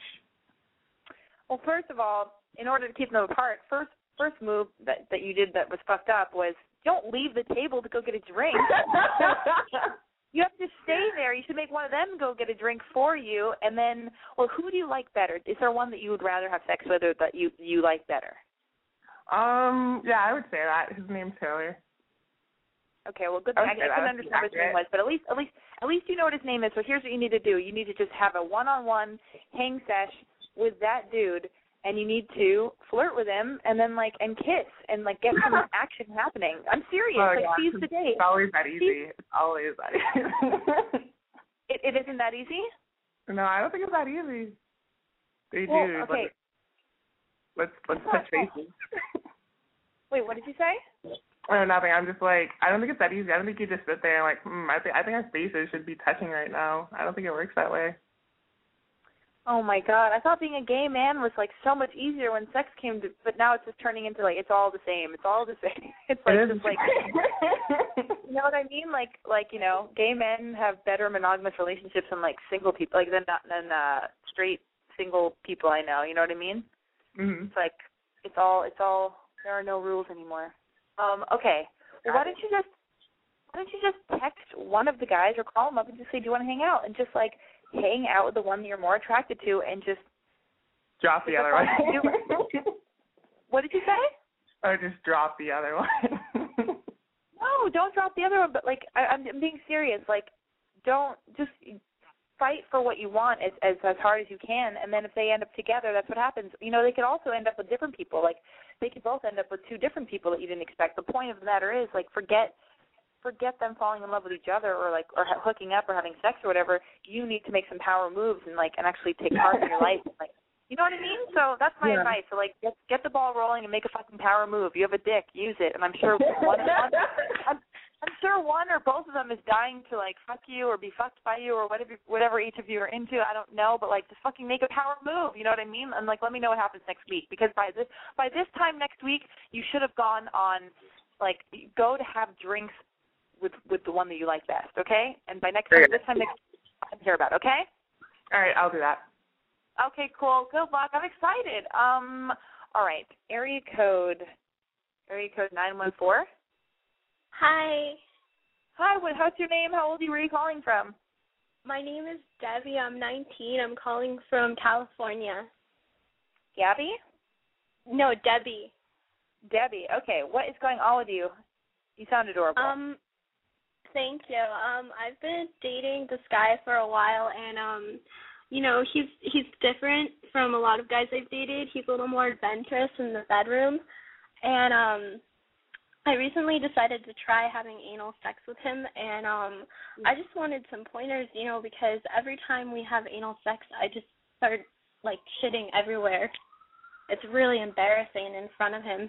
Speaker 2: Well, first of all, in order to keep them apart, first first move that that you did that was fucked up was don't leave the table to go get a drink. (laughs) you have to stay there. You should make one of them go get a drink for you, and then, well, who do you like better? Is there one that you would rather have sex with, or that you you like better?
Speaker 8: Um, yeah, I would say that. His name's Taylor.
Speaker 2: Okay, well, good thing I, I couldn't understand what his name was, but at least at least at least you know what his name is. So here's what you need to do: you need to just have a one-on-one hang sesh with that dude, and you need to flirt with him, and then like and kiss and like get some (laughs) action happening. I'm serious.
Speaker 8: Oh,
Speaker 2: like
Speaker 8: yeah.
Speaker 2: seize the day.
Speaker 8: It's always that easy. It's always that easy. (laughs)
Speaker 2: It, it isn't that easy.
Speaker 8: no, I don't think it's that easy. They
Speaker 2: Well,
Speaker 8: do.
Speaker 2: okay.
Speaker 8: Let's let's touch bases. (laughs)
Speaker 2: Wait, what did you say?
Speaker 8: Oh, nothing. I'm just like I don't think it's that easy. I don't think you just sit there and like, hmm, I think I think our faces should be touching right now. I don't think it works that way.
Speaker 2: Oh my god, I thought being a gay man was like so much easier when sex came to, but now it's just turning into like it's all the same. It's all the (laughs) same. It's like
Speaker 8: It
Speaker 2: just like you know what I mean? Like like you know, gay men have better monogamous relationships than like single people, like than than uh straight single people I know. You know what I mean?
Speaker 8: hmm
Speaker 2: It's like it's all it's all there are no rules anymore. Um, okay. Well, why don't you just why don't you just text one of the guys or call them up and just say, Do you want to hang out? And just like hang out with the one that you're more attracted to and just
Speaker 8: Drop the other one. (laughs)
Speaker 2: what did you say?
Speaker 8: or just drop the other one. (laughs)
Speaker 2: No, don't drop the other one. But like, I, I'm I'm being serious. Like, don't just fight for what you want as, as as hard as you can. And then if they end up together, that's what happens. You know, they could also end up with different people. Like, they could both end up with two different people that you didn't expect. The point of the matter is, like, forget forget them falling in love with each other or like or hooking up or having sex or whatever. You need to make some power moves and like and actually take part in your life. And, (laughs) like, you know what I mean? So that's my
Speaker 8: Yeah.
Speaker 2: advice. So like, get get the ball rolling and make a fucking power move. You have a dick, use it. And I'm sure one, one (laughs) I'm, I'm sure one or both of them is dying to like fuck you or be fucked by you or whatever whatever each of you are into. I don't know, but like just fucking make a power move. You know what I mean? And like let me know what happens next week because by this by this time next week you should have gone on like go to have drinks with with the one that you like best. Okay? And by next time this time next week I'm here about. Okay?
Speaker 8: All right, I'll do that.
Speaker 2: Okay, cool. Good luck. I'm excited. Um, all right. Area code, area code nine one four.
Speaker 7: Hi,
Speaker 2: Hi. What? How's your name? How old are you? Where are you calling from?
Speaker 7: my name is Debbie. I'm 19. I'm calling from California.
Speaker 2: Gabby?
Speaker 7: No, Debbie.
Speaker 2: Debbie. Okay, what is going on with you? You sound adorable.
Speaker 7: Um, thank you. Um, I've been dating this guy for a while, and um, you know, he's he's different from a lot of guys I've dated. He's a little more adventurous in the bedroom, and um, I recently decided to try having anal sex with him, and um, I just wanted some pointers, you know, because every time we have anal sex, I just start like shitting everywhere. It's really embarrassing in front of him.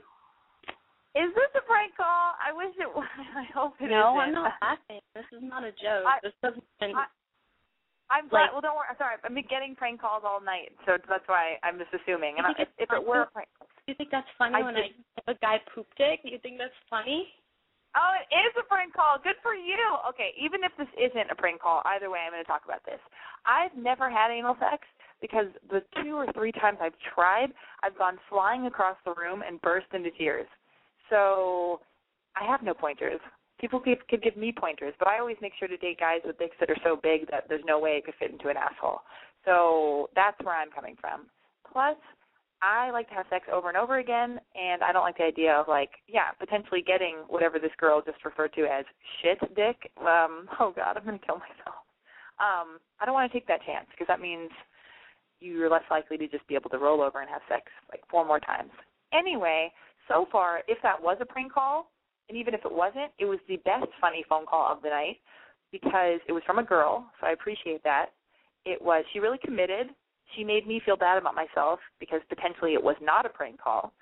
Speaker 2: Is this a prank call? I wish it (laughs) was. I hope it
Speaker 7: no,
Speaker 2: isn't.
Speaker 7: I'm not laughing. This is not a joke.
Speaker 2: I-
Speaker 7: this doesn't.
Speaker 2: I- I'm glad.
Speaker 7: Like-
Speaker 2: well, don't worry. I'm sorry. I've been getting prank calls all night, so that's why I'm just assuming. And I- if, if it were a prank,
Speaker 7: Do you think that's funny
Speaker 2: I
Speaker 7: when
Speaker 2: just-
Speaker 7: I a guy poop dick? Do you think that's funny?
Speaker 2: oh, it is a prank call. Good for you. Okay, even if this isn't a prank call, either way, I'm going to talk about this. I've never had anal sex because the two or three times I've tried, I've gone flying across the room and burst into tears. So I have no pointers. People could, give me pointers, but I always make sure to date guys with dicks that are so big that there's no way it could fit into an asshole. So that's where I'm coming from. Plus, I like to have sex over and over again, and I don't like the idea of like, yeah, potentially getting whatever this girl just referred to as shit dick. Um, (laughs) oh God, I'm gonna kill myself. Um, I don't want to take that chance because that means you're less likely to just be able to roll over and have sex like four more times. Anyway, so far, if that was a prank call, and even if it wasn't, it was the best funny phone call of the night because it was from a girl, so I appreciate that. It was she really committed. She made me feel bad about myself because potentially it was not a prank call.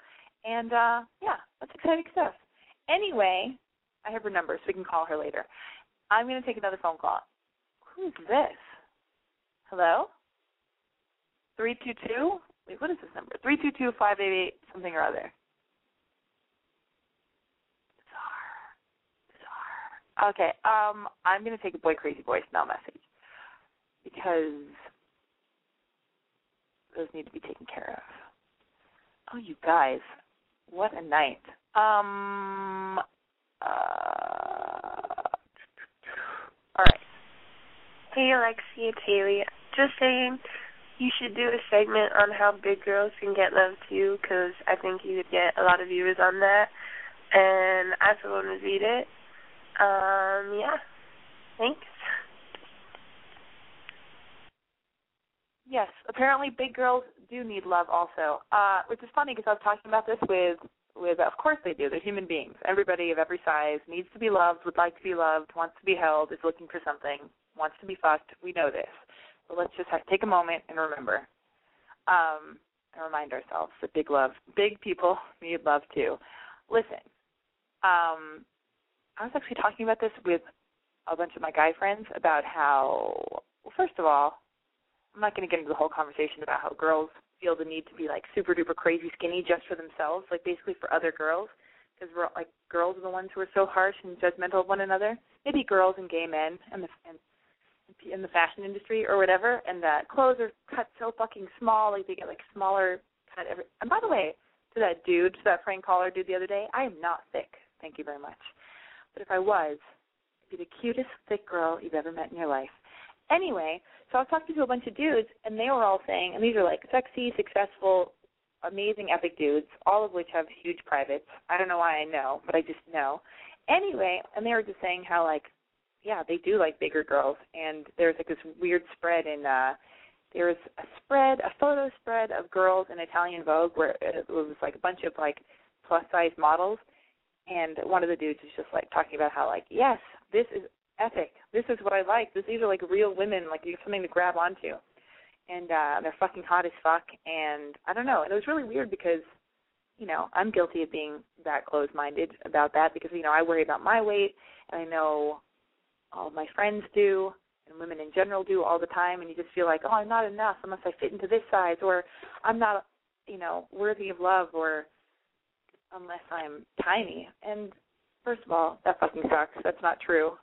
Speaker 2: And uh yeah, that's exciting stuff. Anyway, I have her number so we can call her later. I'm gonna take another phone call. Who's this? Hello? Three two two? Wait, what is this number? Three two two five eight eight something or other. Bizarre. Bizarre. Okay, um, I'm gonna take a boy crazy voicemail message because those need to be taken care of. Oh, you guys, what a night. Um, uh, all right.
Speaker 9: Hey Alexi, it's Haley. Just saying, you should do a segment on how big girls can get love too, because I think you would get a lot of viewers on that, and I for one would read it. Um, yeah. Thanks.
Speaker 2: Yes, apparently big girls do need love also. Uh, which is funny because I was talking about this with with of course they do. They're human beings. Everybody of every size needs to be loved, would like to be loved, wants to be held, is looking for something, wants to be fucked. We know this. But let's just take a moment and remember. Um, and remind ourselves that big love, big people need love too. Listen, um, I was actually talking about this with a bunch of my guy friends about how, well, first of all, I'm not going to get into the whole conversation about how girls feel the need to be like super duper crazy skinny just for themselves, like basically for other girls, because we're like girls are the ones who are so harsh and judgmental of one another. Maybe girls and gay men and the and in the fashion industry or whatever, and that clothes are cut so fucking small, like they get like smaller cut every. And by the way, to that dude, to that Frank caller dude the other day, I am not thick. Thank you very much. But if I was, I'd be the cutest thick girl you've ever met in your life. Anyway, so I was talking to a bunch of dudes, and they were all saying, and these are like sexy, successful, amazing, epic dudes, all of which have huge privates. I don't know why I know, but I just know. Anyway, and they were just saying how like, yeah, they do like bigger girls, and there's like this weird spread in. uh there was a spread, a photo spread of girls in Italian Vogue where it was like a bunch of like plus size models, and one of the dudes was just like talking about how like, yes, this is epic. This is what I like. This, these are like real women. Like you have something to grab onto, and uh they're fucking hot as fuck. And I don't know. And it was really weird because, you know, I'm guilty of being that closed-minded about that because you know I worry about my weight, and I know all my friends do, and women in general do all the time. And you just feel like, oh, I'm not enough unless I fit into this size, or I'm not, you know, worthy of love, or unless I'm tiny. And first of all, that fucking sucks. That's not true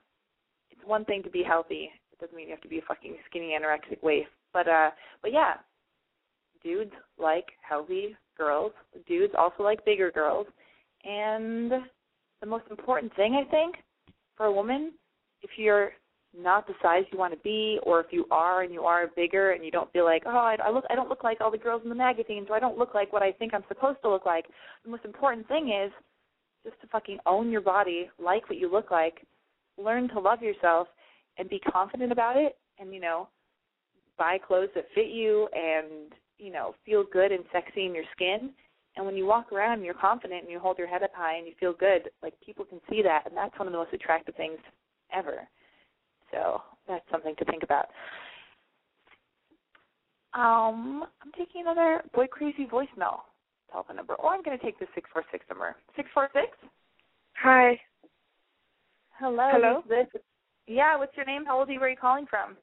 Speaker 2: it's one thing to be healthy. It doesn't mean you have to be a fucking skinny anorexic waif. But uh but yeah. Dudes like healthy girls. Dudes also like bigger girls. And the most important thing I think for a woman, if you're not the size you want to be, or if you are and you are bigger and you don't feel like, oh, I, I look, I don't look like all the girls in the magazines, or I don't look like what I think I'm supposed to look like. The most important thing is just to fucking own your body, like what you look like, learn to love yourself, and be confident about it, and you know, buy clothes that fit you, and you know, feel good and sexy in your skin. And when you walk around and you're confident and you hold your head up high and you feel good, like people can see that, and that's one of the most attractive things ever. So that's something to think about. Um, I'm taking another boy crazy voicemail telephone number, or I'm going to take the six four six number. Six four six.
Speaker 10: Hi.
Speaker 2: Hello.
Speaker 10: Hello?
Speaker 2: This. Yeah. What's your name? How old are you? Where are you calling from?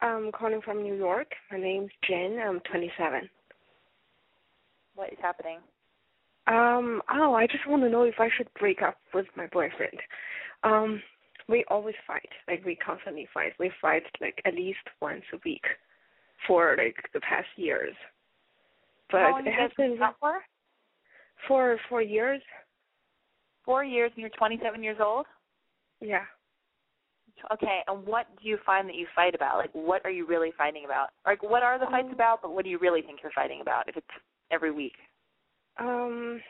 Speaker 10: I'm calling from New York. My name's Jen. I'm 27.
Speaker 2: What is happening?
Speaker 10: Um, oh, I just want to know if I should break up with my boyfriend. Um, we always fight. Like we constantly fight. We fight like at least once a week for like the past years. But it has
Speaker 2: been for?
Speaker 10: for four years.
Speaker 2: Four years, and you're 27 years old.
Speaker 10: Yeah.
Speaker 2: Okay, and what do you find that you fight about? Like, what are you really fighting about? Like, what are the fights about? But what do you really think you're fighting about? If it's every week.
Speaker 10: Um,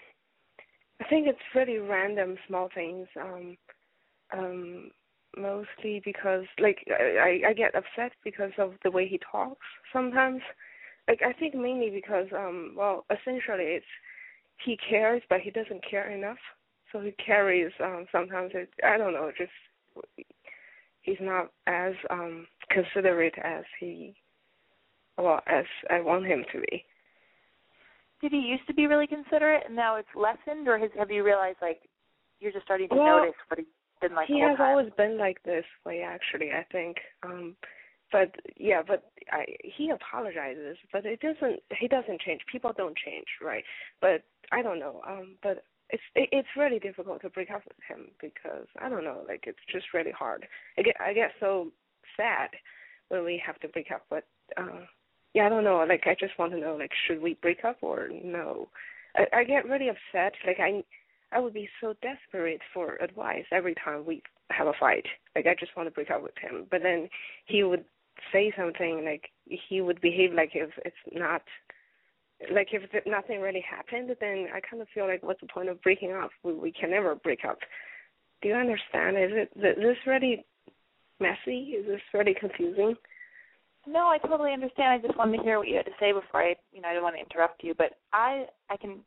Speaker 10: I think it's really random small things. Um, um, mostly because like I I get upset because of the way he talks sometimes. Like I think mainly because um well essentially it's he cares but he doesn't care enough. So he carries um sometimes it I don't know just he's not as um considerate as he well as I want him to be.
Speaker 2: Did he used to be really considerate, and now it's lessened, or has, have you realized like you're just starting to
Speaker 10: Well,
Speaker 2: notice what he's been like?
Speaker 10: he has
Speaker 2: time?
Speaker 10: always been like this way actually i think. Um but yeah but i he apologizes but it doesn't he doesn't change. People don't change right? But i don't know. Um but it's it, it's really difficult to break up with him because i don't know like it's just really hard. I get i get so sad when we have to break up but uh yeah i don't know. Like i just want to know like should we break up or no? I i get really upset. Like i I would be so desperate for advice every time we have a fight. Like I just want to break up with him, but then he would say something like he would behave like if it's not like if nothing really happened. Then I kind of feel like what's the point of breaking up? We we can never break up. Do you understand? Is it th- this really messy? Is this really confusing?
Speaker 2: No, I totally understand. I just wanted to hear what you had to say before I, you know, I didn't want to interrupt you, but I, I can,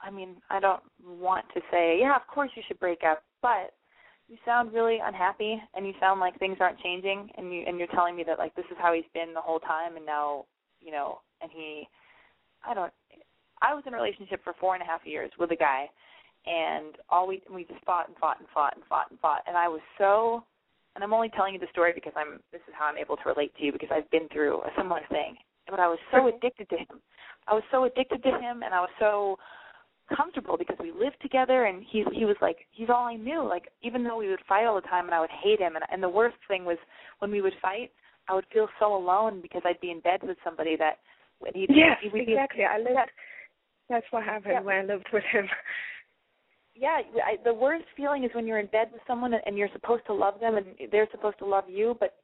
Speaker 2: I mean, I don't want to say, yeah, of course you should break up, but you sound really unhappy, and you sound like things aren't changing, and you, and you're telling me that like this is how he's been the whole time, and now, you know, and he, I don't, I was in a relationship for four and a half years with a guy, and all we we just fought and fought and fought and fought and fought, and I was so and I'm only telling you the story because I'm this is how I'm able to relate to you because I've been through a similar thing. But I was so addicted to him. I was so addicted to him and I was so comfortable because we lived together and he he was like he's all I knew. Like even though we would fight all the time and I would hate him and and the worst thing was when we would fight, I would feel so alone because I'd be in bed with somebody that when he
Speaker 10: Yes,
Speaker 2: he
Speaker 10: exactly. I lived. That's what happened
Speaker 2: Yeah.
Speaker 10: when I lived with him.
Speaker 2: yeah I, the worst feeling is when you're in bed with someone and you're supposed to love them and they're supposed to love you but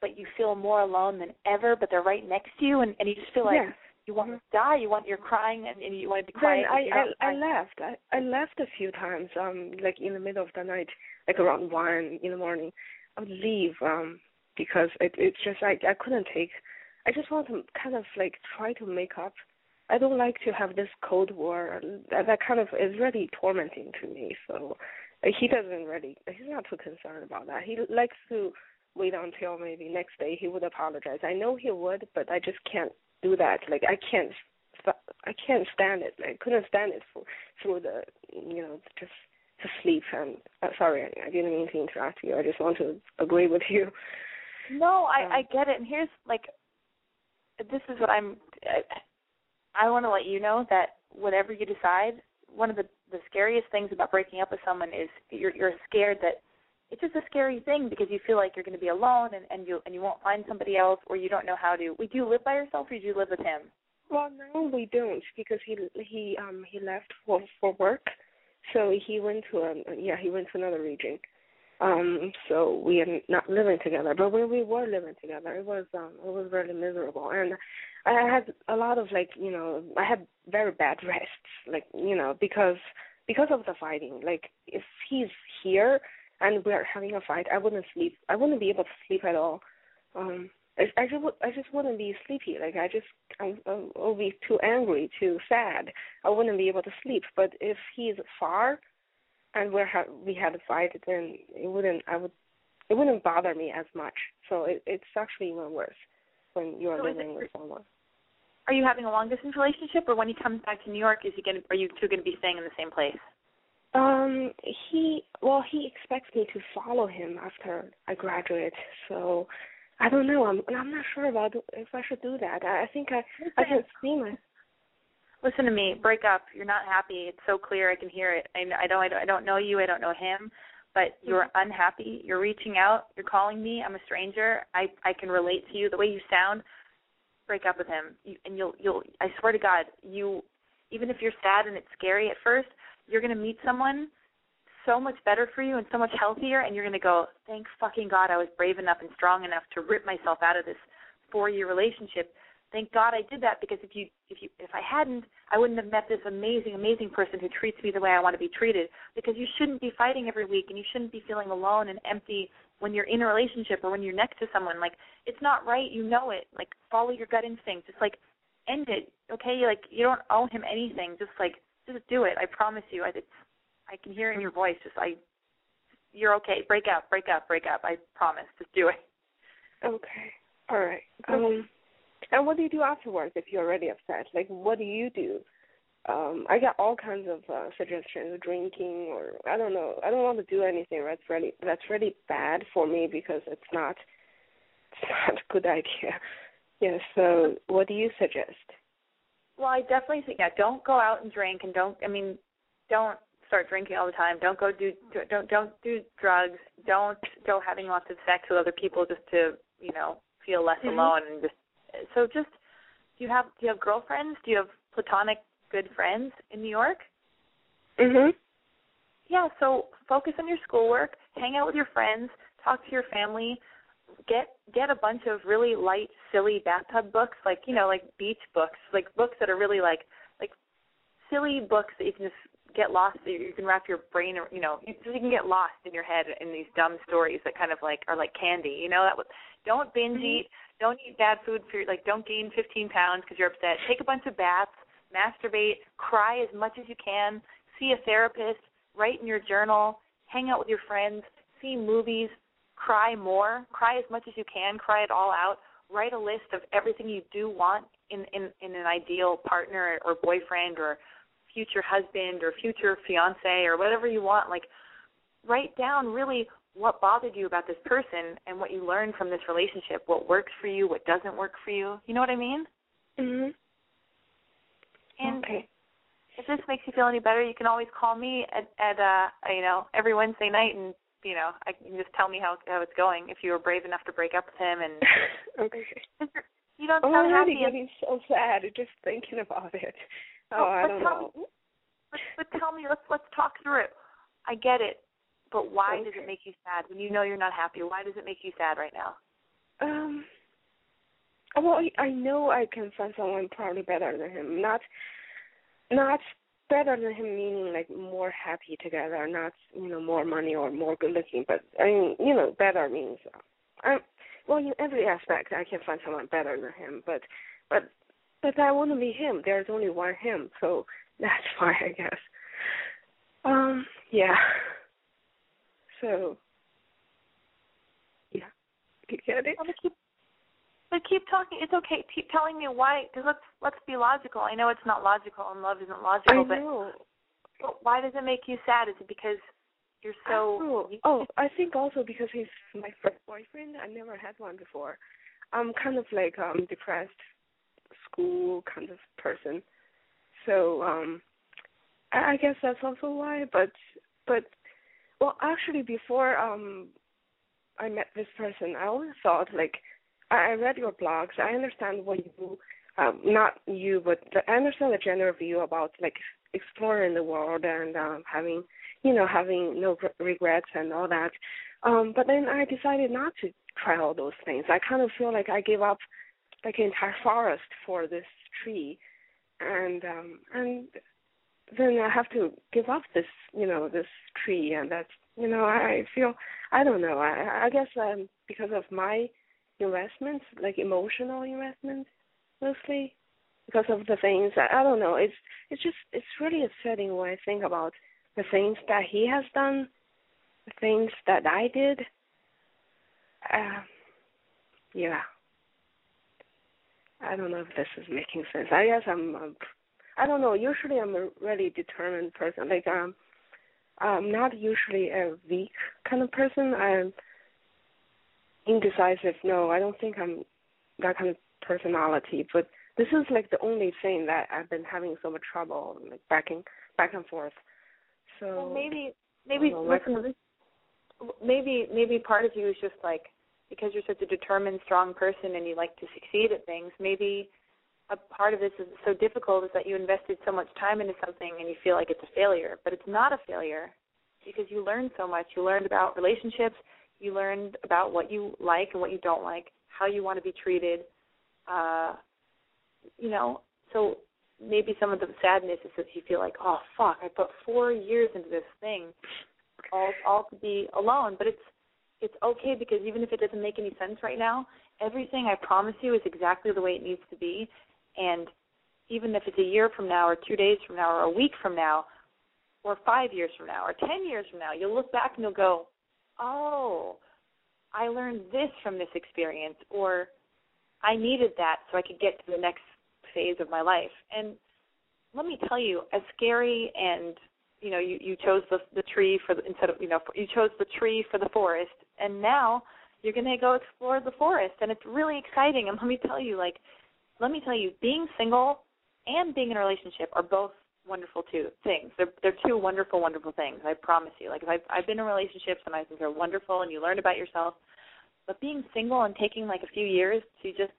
Speaker 2: but you feel more alone than ever but they're right next to you and and you just feel like
Speaker 10: Yes.
Speaker 2: You want to die you want you're crying and, and you want to be
Speaker 10: Then
Speaker 2: quiet but
Speaker 10: I I I left. I I left a few times. Um, like in the middle of the night, like around one in the morning, I would leave. Um, because it it's just like I couldn't take. I just want to kind of like try to make up. I don't like to have this cold war. That that kind of is really tormenting to me. So uh, he doesn't really. He's not too concerned about that. He likes to wait until maybe next day he would apologize. I know he would, but I just can't do that. Like I can't st- I can't stand it. I couldn't stand it for through the you know just to sleep. And uh, sorry, I, I didn't mean to interrupt you. I just want to agree with you.
Speaker 2: no i
Speaker 10: Um,
Speaker 2: i get it and here's like this is what i'm i, I want to let you know that whatever you decide one of the the scariest things about breaking up with someone is you're you're scared that it's just a scary thing because you feel like you're going to be alone and and you and you won't find somebody else or you don't know how to. Would you live by yourself or do you live with him?
Speaker 10: Well, no, we don't because he he um he left for for work, so he went to um yeah he went to another region. Um, so we are not living together. But when we were living together, it was um it was really miserable, and I had a lot of like you know I had very bad rests, like you know because because of the fighting. Like if he's here and we're having a fight, I wouldn't sleep. I wouldn't be able to sleep at all. Um, I, I just I just wouldn't be sleepy. Like I just I, I would be too angry, too sad. I wouldn't be able to sleep. But if he's far and we're ha- we had a fight, then it wouldn't I would it wouldn't bother me as much. So it, it's actually even worse when you're
Speaker 2: So
Speaker 10: living
Speaker 2: it-
Speaker 10: with someone.
Speaker 2: Are you having a long distance relationship, or when he comes back to New York, is he going? Are you two going to be staying in the same place?
Speaker 10: Um, he well, he expects me to follow him after I graduate. So I don't know. I'm I'm not sure about if I should do that. I, I think I I can see my.
Speaker 2: Listen to me. Break up. You're not happy. It's so clear. I can hear it. I, I don't. I don't. I don't know you. I don't know him. But you're unhappy. You're reaching out. You're calling me. I'm a stranger. I I can relate to you. The way you sound. Break up with him. You, and you'll you'll. I swear to God, you. Even if you're sad and it's scary at first, you're gonna meet someone so much better for you and so much healthier and you're going to go thank fucking god i was brave enough and strong enough to rip myself out of this four year relationship. Thank god i did that because if you if you if i hadn't i wouldn't have met this amazing amazing person who treats me the way i want to be treated. Because you shouldn't be fighting every week and you shouldn't be feeling alone and empty when you're in a relationship or when you're next to someone. Like it's not right you know it. Like follow your gut instinct. Just like end it okay? Like you don't owe him anything. Just like just do it i promise you I, I can hear in your voice. Just I, you're okay. Break up, break up, break up. I promise. Just do it.
Speaker 10: Okay. All right. Um, and what do you do afterwards if you're already upset? Like, what do you do? Um, I got all kinds of uh, suggestions, drinking or I don't know. I don't want to do anything that's really that's really bad for me because it's not it's not a good (laughs) idea. Yeah. So, what do you suggest?
Speaker 2: Well, I definitely think yeah. Don't go out and drink, and don't. I mean, don't start drinking all the time. Don't go do don't don't do drugs. Don't go having lots of sex with other people just to you know feel less
Speaker 10: Mhm.
Speaker 2: alone and just so just do you have do you have girlfriends? Do you have platonic good friends in New York?
Speaker 10: Mhm.
Speaker 2: Yeah, so focus on your schoolwork, hang out with your friends, talk to your family, get get a bunch of really light, silly bathtub books, like you know, like beach books, like books that are really like like silly books that you can just get lost. You you can wrap your brain, or you know, you, you can get lost in your head in these dumb stories that kind of like are like candy. You know, that was, don't binge mm-hmm. eat, don't eat bad food for like don't gain 15 pounds because you're upset. Take a bunch of baths, masturbate, cry as much as you can, see a therapist, write in your journal, hang out with your friends, see movies, cry more, cry as much as you can, cry it all out. Write a list of everything you do want in in, in an ideal partner or boyfriend or future husband or future fiance or whatever you want. Like write down really what bothered you about this person and what you learned from this relationship, what works for you, what doesn't work for you. You know what I mean?
Speaker 10: Mhm.
Speaker 2: And
Speaker 10: okay.
Speaker 2: if this makes you feel any better, you can always call me at at uh you know every Wednesday night and you know I can just tell me how how it's going if you were brave enough to break up with him and (laughs)
Speaker 10: okay. (laughs)
Speaker 2: you don't sound I'm
Speaker 10: already
Speaker 2: happy.
Speaker 10: getting so sad just thinking about it. Oh,
Speaker 2: Oh,
Speaker 10: I don't know.
Speaker 2: Me, but, but tell me, let's let's talk through it. I get it, but why does it make you sad when you know you're not happy? Why does it make you sad right now?
Speaker 10: Um. Well, I- I know I can find someone probably better than him. Not, not better than him, meaning like more happy together. Not you know more money or more good looking, but I mean you know better means. I'm well in every aspect I can find someone better than him, but but but I want to be him. There's only one him, so (laughs) that's why I guess. Um. Yeah. So. Yeah. You get it?
Speaker 2: Well, but keep, but keep talking. It's okay. Keep telling me why. Because let's let's be logical. I know it's not logical, and love isn't logical.
Speaker 10: I
Speaker 2: but,
Speaker 10: know.
Speaker 2: but why does it make you sad? Is it because you're so?
Speaker 10: Oh, oh, I think also because he's my first boyfriend. I never had one before. I'm kind of like um depressed school kind of person. So um I, I guess that's also why. But but well actually before um I met this person I always thought like I, read your blogs, I understand what you um not you but I understand the general view about like exploring the world and um having you know, having no regrets and all that. Um, but then I decided not to try all those things. I kind of feel like I gave up like an entire forest for this tree, and um, and then I have to give up this, you know, this tree, and that's, you know, I feel, I don't know, I, I guess um, because of my investments, like emotional investments, mostly because of the things. I, don't know. It's it's just it's really upsetting when I think about the things that he has done, the things that I did. Uh, yeah. I don't know if this is making sense. I guess I'm, I'm I don't know. Usually, I'm a really determined person. Like um, I'm not usually a weak kind of person. I'm indecisive. No, I don't think I'm that kind of personality. But this is like the only thing that I've been having so much trouble, like backing back and forth. So
Speaker 2: well, maybe maybe
Speaker 10: know,
Speaker 2: listen, maybe maybe part of you is just like because you're such a determined, strong person and you like to succeed at things. Maybe a part of this is so difficult is that you invested so much time into something and you feel like it's a failure, but it's not a failure because you learned so much. You learned about relationships, you learned about what you like and what you don't like, how you want to be treated. Uh, you know, so maybe some of the sadness is that you feel like, oh fuck, I put four years into this thing, all all to be alone. But it's it's okay because even if it doesn't make any sense right now, everything I promise you is exactly the way it needs to be, and even if it's a year from now, or two days from now, or a week from now, or five years from now, or ten years from now, you'll look back and you'll go, "Oh, I learned this from this experience," or "I needed that so I could get to the next phase of my life." And let me tell you, as scary and you know, you you chose the the tree for the, instead of you know you chose the tree for the forest, and now you're going to go explore the forest, and it's really exciting. And let me tell you, like let me tell you, being single and being in a relationship are both wonderful two things. They're they're two wonderful, wonderful things. I promise you. Like I've I've been in relationships and I think they're wonderful and you learn about yourself. But being single and taking like a few years to just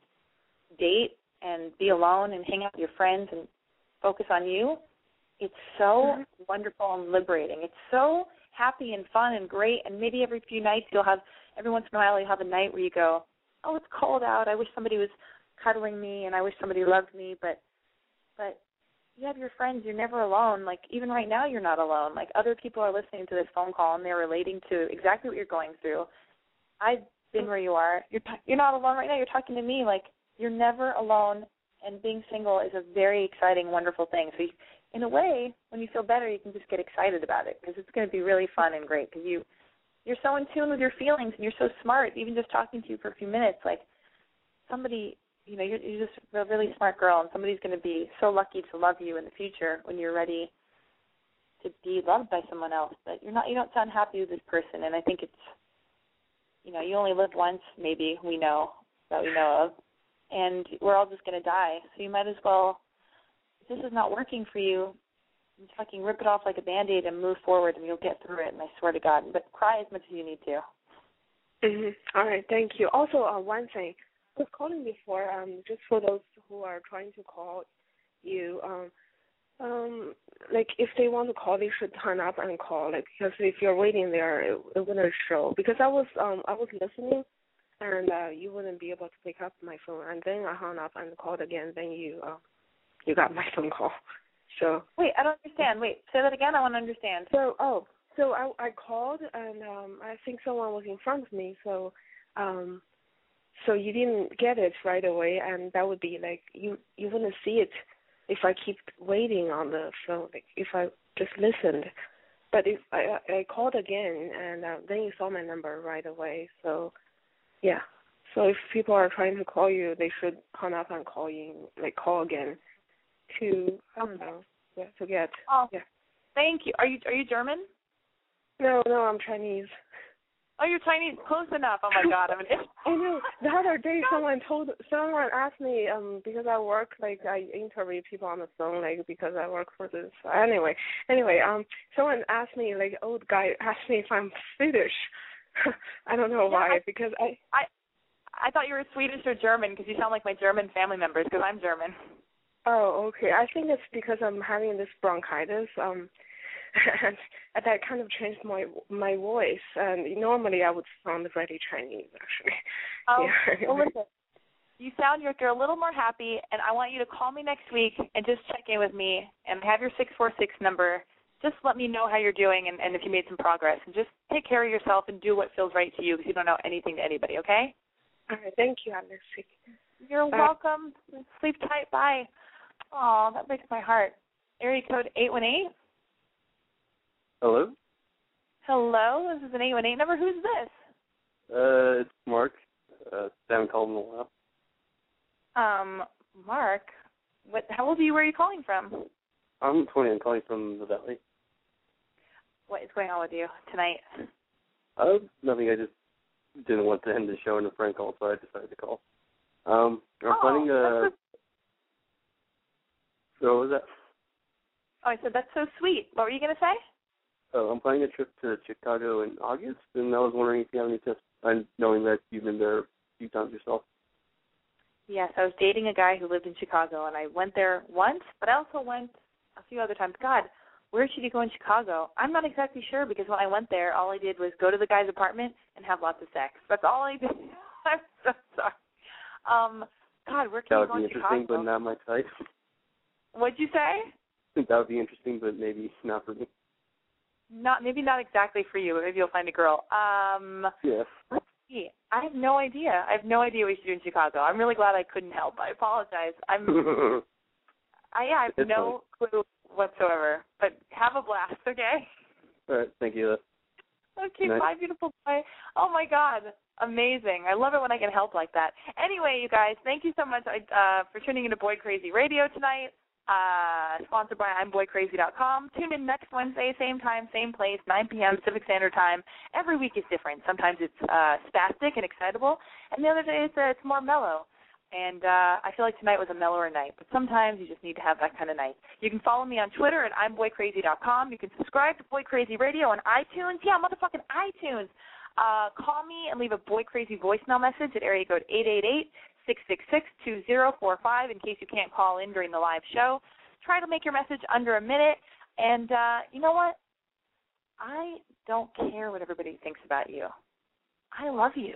Speaker 2: date and be alone and hang out with your friends and focus on you, it's so mm-hmm. wonderful and liberating. It's so happy and fun and great and maybe every few nights you'll have every once in a while you'll have a night where you go, Oh, it's cold out, I wish somebody was cuddling me and I wish somebody loved me, but but you have your friends, you're never alone. Like even right now you're not alone. Like other people are listening to this phone call and they're relating to exactly what you're going through. I've been where you are. You're you're not alone right now. You're talking to me like you're never alone and being single is a very exciting wonderful thing. So you, in a way, when you feel better, you can just get excited about it because it's going to be really fun and great because you you're so in tune with your feelings and you're so smart. Even just talking to you for a few minutes, like somebody you know you're, you're just a really smart girl, and somebody's going to be so lucky to love you in the future when you're ready to be loved by someone else. But you're not you don't sound happy with this person, and I think it's you know you only live once, maybe we know that we know of, and we're all just going to die. So you might as well. If this is not working for you, fucking rip it off like a band aid and move forward, and you'll get through it. And I swear to God, but cry as much as you need to.
Speaker 10: Mm-hmm. All right, thank you. Also, uh, one thing, was calling before, um, just for those who are trying to call you, um, um, like if they want to call, they should turn up and call, like because if you're waiting there, it, it wouldn't show. Because I was, um, I was listening, and uh, you wouldn't be able to pick up my phone, and then I hung up and called again. Then you, uh, you got my (laughs) phone call. So
Speaker 2: wait, I don't understand. Wait, say that again. I want to understand.
Speaker 10: So oh, so I I called and um I think someone was in front of me. So um so you didn't get it right away and that would be like you you wouldn't see it if I keep waiting on the phone like if I just listened. But if I I called again and uh, then you saw my number right away so yeah. So if people are trying to call you they should hang up and call you like call again to I don't know yeah to get
Speaker 2: oh
Speaker 10: yeah.
Speaker 2: thank you. Are you are you German?
Speaker 10: No no I'm Chinese
Speaker 2: Oh, you're Chinese. Close enough. Oh my God, I'm an. (laughs)
Speaker 10: I know. The other day, someone told someone asked me um because I work like I interview people on the phone like because I work for this. Anyway, anyway, um, someone asked me like old guy asked me if I'm Swedish. (laughs) I don't know
Speaker 2: yeah,
Speaker 10: why
Speaker 2: I,
Speaker 10: because I
Speaker 2: I I thought you were Swedish or German because you sound like my German family members because I'm German.
Speaker 10: Oh, okay. I think it's because I'm having this bronchitis. Um and, that kind of changed my my voice. And normally I would sound very Chinese, actually.
Speaker 2: Oh,
Speaker 10: yeah.
Speaker 2: well, listen. You sound like you're a little more happy, and I want you to call me next week and just check in with me and have your 646 number. Just let me know how you're doing and, and if you made some progress. And just take care of yourself and do what feels right to you because you don't know anything to anybody, okay?
Speaker 10: All right, thank you, Alexi.
Speaker 2: You're
Speaker 10: Bye.
Speaker 2: welcome. Sleep tight. Bye. Oh, that breaks my heart. Area code 818.
Speaker 11: Hello?
Speaker 2: Hello, this is an 818 number. Who's this?
Speaker 11: Uh, it's Mark. Uh, haven't called in a while.
Speaker 2: Um, Mark. What? How old are you? Where are you calling from?
Speaker 11: I'm 20. I'm calling from the Valley.
Speaker 2: What is going on with you tonight?
Speaker 11: Uh, nothing. I just didn't want to end the show in a prank call, so I decided to call. Um, I'm
Speaker 2: Oh,
Speaker 11: planning a.
Speaker 2: that's
Speaker 11: So what was that?
Speaker 2: Oh, I said that's so sweet. What were you gonna say?
Speaker 11: Oh, I'm planning a trip to Chicago in August, and I was wondering if you have any tips. And knowing that you've been there a few times yourself.
Speaker 2: Yes, I was dating a guy who lived in Chicago, and I went there once, but I also went a few other times. God, where should you go in Chicago? I'm not exactly sure because when I went there, all I did was go to the guy's apartment and have lots of sex. That's all I did. (laughs) I'm so sorry. Um, God, where
Speaker 11: That
Speaker 2: can you
Speaker 11: would be interesting, but not my type.
Speaker 2: What'd you say?
Speaker 11: I (laughs) think that would be interesting, but maybe not for me.
Speaker 2: Not maybe not exactly for you, but maybe you'll find a girl. Um,
Speaker 11: Yeah.
Speaker 2: let's see. I have no idea. I have no idea what you should do in Chicago. I'm really glad I couldn't help. I apologize. I'm (laughs) I yeah, I have
Speaker 11: It's
Speaker 2: no clue whatsoever. But have a blast, okay?
Speaker 11: All right. Thank you.
Speaker 2: Okay,
Speaker 11: Nice.
Speaker 2: bye, beautiful boy. Oh my God, amazing! I love it when I can help like that. Anyway, you guys, thank you so much uh, for tuning into Boy Crazy Radio tonight. Uh, sponsored by I'mBoyCrazy.com. Tune in next Wednesday, same time, same place, 9 p.m. Pacific Standard Time. Every week is different. Sometimes it's uh, spastic and excitable, and the other days uh, it's more mellow. And uh, I feel like tonight was a mellower night, but sometimes you just need to have that kind of night. You can follow me on Twitter at I'mBoyCrazy.com. You can subscribe to Boy Crazy Radio on iTunes. Yeah, motherfucking iTunes. Uh, call me and leave a Boy Crazy voicemail message at area code 888 666 2045 in case you can't call in during the live show. Try to make your message under a minute. And uh, you know what? I don't care what everybody thinks about you. I love you.